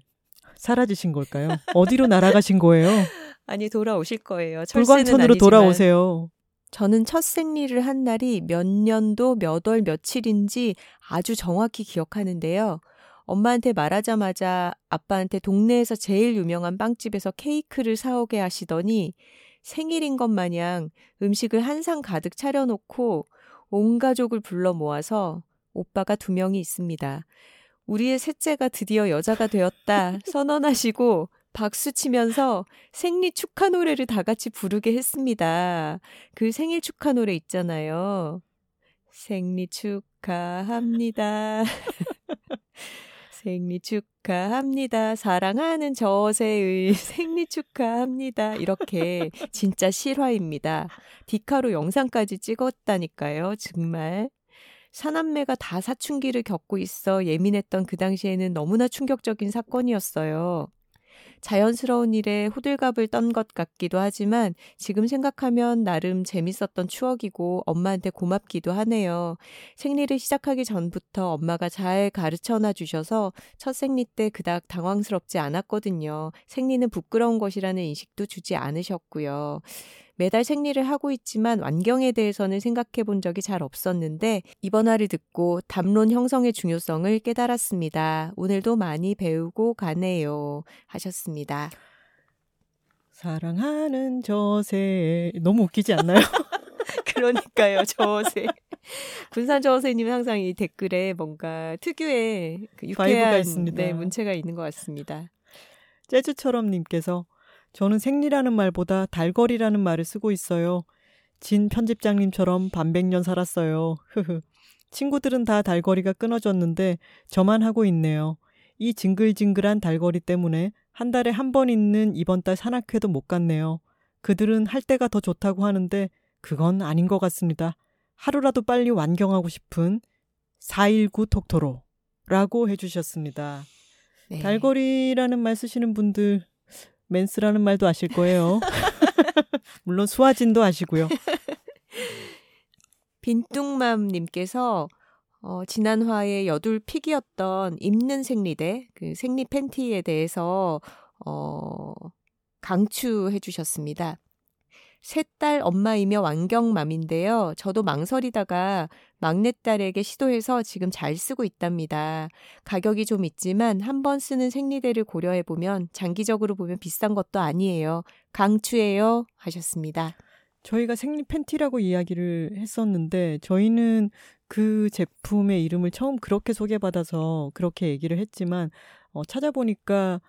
사라지신 걸까요? 어디로 날아가신 거예요? (laughs)
아니 돌아오실 거예요.
불광천으로
아니지만.
돌아오세요.
저는 첫 생리를 한 날이 몇 년도 몇 월 며칠인지 아주 정확히 기억하는데요. 엄마한테 말하자마자 아빠한테 동네에서 제일 유명한 빵집에서 케이크를 사오게 하시더니 생일인 것 마냥 음식을 한 상 가득 차려놓고 온 가족을 불러 모아서 오빠가 두 명이 있습니다. 우리의 셋째가 드디어 여자가 되었다 선언하시고 박수 치면서 생리 축하 노래를 다 같이 부르게 했습니다. 그 생일 축하 노래 있잖아요. 생리 축하합니다. (laughs) 생리 축하합니다. 사랑하는 저새의 생리 축하합니다. 이렇게 진짜 실화입니다. 디카로 영상까지 찍었다니까요. 정말. 사남매가 다 사춘기를 겪고 있어 예민했던 그 당시에는 너무나 충격적인 사건이었어요. 자연스러운 일에 호들갑을 떤 것 같기도 하지만 지금 생각하면 나름 재밌었던 추억이고 엄마한테 고맙기도 하네요. 생리를 시작하기 전부터 엄마가 잘 가르쳐놔 주셔서 첫 생리 때 그닥 당황스럽지 않았거든요. 생리는 부끄러운 것이라는 인식도 주지 않으셨고요. 매달 생리를 하고 있지만 완경에 대해서는 생각해 본 적이 잘 없었는데 이번 화를 듣고 담론 형성의 중요성을 깨달았습니다. 오늘도 많이 배우고 가네요. 하셨습니다.
사랑하는 저새 너무 웃기지 않나요? (laughs) (laughs)
그러니까요, 저새. 군산 저새님은 항상 이 댓글에 뭔가 특유의 그 유쾌한 네, 문체가 있는 것 같습니다.
재즈처럼 님께서 저는 생리라는 말보다 달거리라는 말을 쓰고 있어요. 진 편집장님처럼 반백년 살았어요. 흐흐. 친구들은 다 달거리가 끊어졌는데 저만 하고 있네요. 이 징글징글한 달거리 때문에 한 달에 한 번 있는 이번 달 산악회도 못 갔네요. 그들은 할 때가 더 좋다고 하는데 그건 아닌 것 같습니다. 하루라도 빨리 완경하고 싶은 419 톡토로 라고 해주셨습니다. 네. 달거리라는 말 쓰시는 분들 맨스라는 말도 아실 거예요. (laughs) 물론 수화진도 아시고요. (laughs)
빈뚱맘님께서 어, 지난 화에 여둘 픽이었던 입는 생리대, 그 생리 팬티에 대해서 어, 강추해 주셨습니다. 셋딸 엄마이며 완경맘인데요. 저도 망설이다가 막내딸에게 시도해서 지금 잘 쓰고 있답니다. 가격이 좀 있지만 한 번 쓰는 생리대를 고려해보면 장기적으로 보면 비싼 것도 아니에요. 강추해요. 하셨습니다.
저희가 생리 팬티라고 이야기를 했었는데 저희는 그 제품의 이름을 처음 그렇게 소개받아서 그렇게 얘기를 했지만 어, 찾아보니까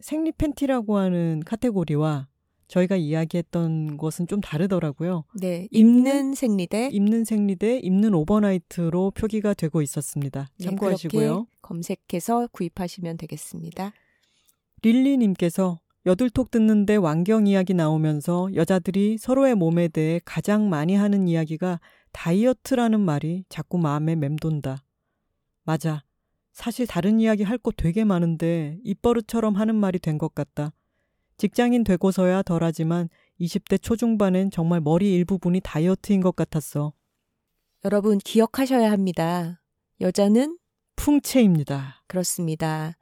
생리 팬티라고 하는 카테고리와 저희가 이야기했던 것은 좀 다르더라고요.
네. 입는 생리대,
입는 생리대, 입는 overnight로 표기가 되고 있었습니다. 네, 참고하시고요. 네,
검색해서 구입하시면 되겠습니다.
릴리님께서 여둘톡 듣는데 완경 이야기 나오면서 여자들이 서로의 몸에 대해 가장 많이 하는 이야기가 다이어트라는 말이 자꾸 마음에 맴돈다. 맞아. 사실 다른 이야기 할 거 되게 많은데 입버릇처럼 하는 말이 된 것 같다. 직장인 되고서야 덜하지만 20대 초중반엔 정말 머리 일부분이 다이어트인 것 같았어.
여러분 기억하셔야 합니다. 여자는
풍채입니다.
그렇습니다.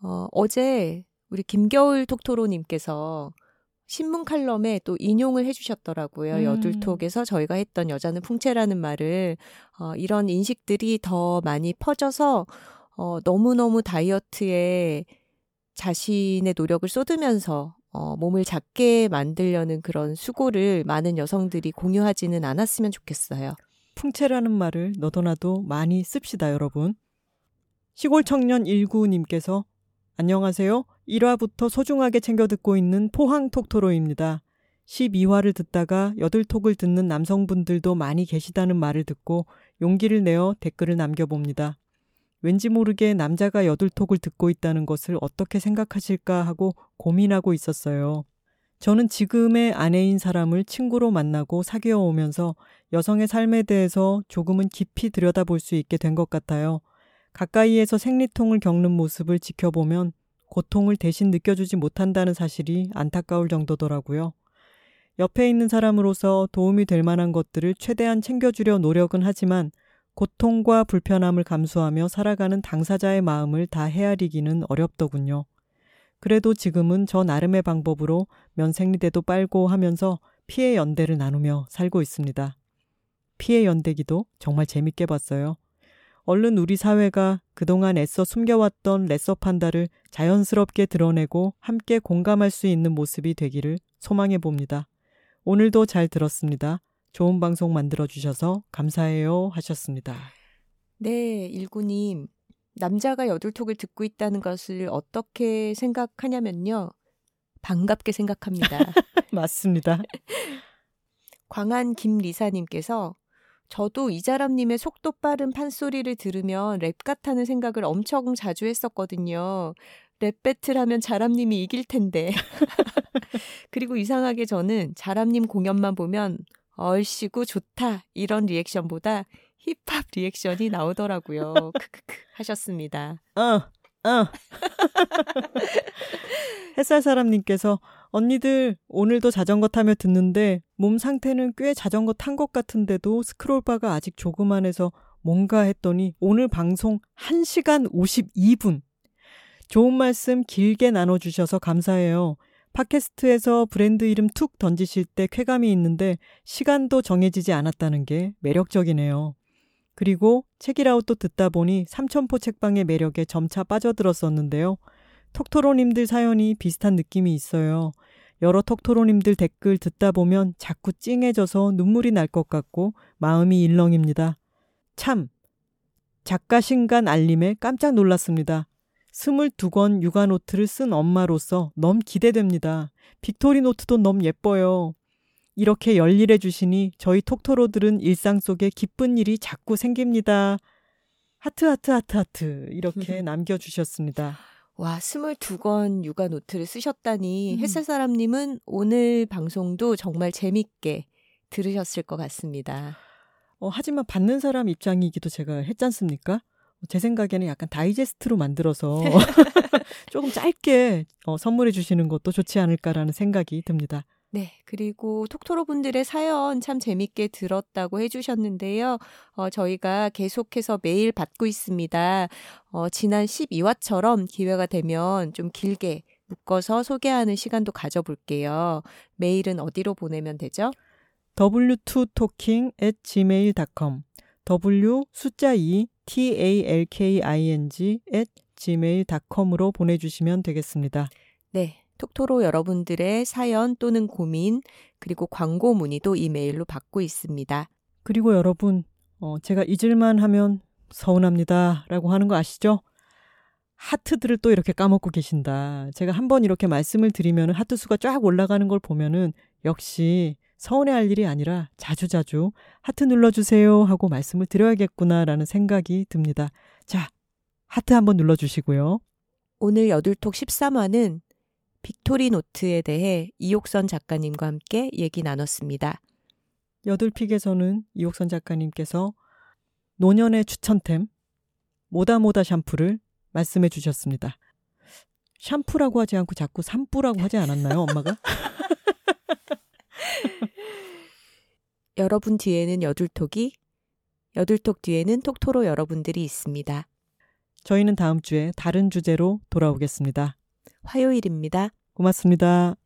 어, 어제 우리 김겨울 톡토로님께서 신문 칼럼에 또 인용을 해주셨더라고요. 음. 여둘톡에서 저희가 했던 여자는 풍채라는 말을 어, 이런 인식들이 더 많이 퍼져서 어, 너무너무 다이어트에 자신의 노력을 쏟으면서 어, 몸을 작게 만들려는 그런 수고를 많은 여성들이 공유하지는 않았으면 좋겠어요.
풍채라는 말을 너도나도 많이 씁시다, 여러분. 시골 청년 19님께서 안녕하세요. 1화부터 소중하게 챙겨 듣고 있는 포항 톡토로입니다. 12화를 듣다가 여덟톡을 듣는 남성분들도 많이 계시다는 말을 듣고 용기를 내어 댓글을 남겨봅니다. 왠지 모르게 남자가 여둘톡을 듣고 있다는 것을 어떻게 생각하실까 하고 고민하고 있었어요. 저는 지금의 아내인 사람을 친구로 만나고 사귀어 오면서 여성의 삶에 대해서 조금은 깊이 들여다볼 수 있게 된 것 같아요. 가까이에서 생리통을 겪는 모습을 지켜보면 고통을 대신 느껴주지 못한다는 사실이 안타까울 정도더라고요. 옆에 있는 사람으로서 도움이 될 만한 것들을 최대한 챙겨주려 노력은 하지만 고통과 불편함을 감수하며 살아가는 당사자의 마음을 다 헤아리기는 어렵더군요. 그래도 지금은 저 나름의 방법으로 면생리대도 빨고 하면서 피해 연대를 나누며 살고 있습니다. 피해 연대기도 정말 재밌게 봤어요. 얼른 우리 사회가 그동안 애써 숨겨왔던 레서 판다를 자연스럽게 드러내고 함께 공감할 수 있는 모습이 되기를 소망해 봅니다. 오늘도 잘 들었습니다. 좋은 방송 만들어주셔서 감사해요 하셨습니다.
네, 일구님. 남자가 여둘톡을 듣고 있다는 것을 어떻게 생각하냐면요. 반갑게 생각합니다. (laughs)
맞습니다. (laughs)
광안 김리사님께서 저도 이자람님의 속도 빠른 판소리를 들으면 랩 같다는 생각을 엄청 자주 했었거든요. 랩 배틀 하면 자람님이 이길 텐데. (laughs) 그리고 이상하게 저는 자람님 공연만 보면 얼씨구 좋다 이런 리액션보다 힙합 리액션이 나오더라고요. (laughs) 크크크 하셨습니다.
어, 어. (laughs) 햇살 사람님께서 언니들 오늘도 자전거 타며 듣는데 몸 상태는 꽤 자전거 탄 것 같은데도 스크롤바가 아직 조그만해서 뭔가 했더니 오늘 방송 1시간 52분. 좋은 말씀 길게 나눠주셔서 감사해요. 팟캐스트에서 브랜드 이름 툭 던지실 때 쾌감이 있는데 시간도 정해지지 않았다는 게 매력적이네요. 그리고 책읽아웃도 듣다 보니 삼천포 책방의 매력에 점차 빠져들었었는데요. 톡토로님들 사연이 비슷한 느낌이 있어요. 여러 톡토로님들 댓글 듣다 보면 자꾸 찡해져서 눈물이 날 것 같고 마음이 일렁입니다. 참, 작가 신간 알림에 깜짝 놀랐습니다. 22권 육아 노트를 쓴 엄마로서 너무 기대됩니다. 빅토리 노트도 너무 예뻐요. 이렇게 열일해 주시니 저희 톡토로들은 일상 속에 기쁜 일이 자꾸 생깁니다. 하트 하트 하트 하트 이렇게 (laughs) 남겨주셨습니다.
와, 22권 육아 노트를 쓰셨다니
음.
햇살 사람님은 오늘 방송도 정말 재밌게 들으셨을 것 같습니다.
어, 하지만 받는 사람 입장이기도 제가 했지 않습니까? 제 생각에는 약간 다이제스트로 만들어서 (laughs) 조금 짧게 어, 선물해 주시는 것도 좋지 않을까라는 생각이 듭니다.
네, 그리고 톡토로 분들의 사연 참 재밌게 들었다고 해주셨는데요. 어, 저희가 계속해서 메일 받고 있습니다. 어, 지난 12화처럼 기회가 되면 좀 길게 묶어서 소개하는 시간도 가져볼게요. 메일은 어디로 보내면 되죠?
w2talking at gmail.com w 숫자 2 talking at gmail.com으로 보내주시면 되겠습니다.
네. 톡토로 여러분들의 사연 또는 고민, 그리고 광고 문의도 이메일로 받고 있습니다.
그리고 여러분, 어, 제가 잊을만 하면 서운합니다. 라고 하는 거 아시죠? 하트들을 또 이렇게 까먹고 계신다. 제가 한 번 이렇게 말씀을 드리면 하트 수가 쫙 올라가는 걸 보면은 역시 서운해할 일이 아니라 자주자주 하트 눌러주세요 하고 말씀을 드려야겠구나라는 생각이 듭니다. 자, 하트 한번 눌러주시고요.
오늘 여둘톡 13화는 빅토리 노트에 대해 이옥선 작가님과 함께 얘기 나눴습니다.
여둘픽에서는 이옥선 작가님께서 노년의 추천템 모다모다 샴푸를 말씀해 주셨습니다. 샴푸라고 하지 않고 자꾸 산뿌라고 하지 않았나요, 엄마가? (laughs) (laughs)
여러분 뒤에는 여둘톡이, 여둘톡 뒤에는 톡토로 여러분들이 있습니다.
저희는 다음 주에 다른 주제로 돌아오겠습니다.
화요일입니다.
고맙습니다.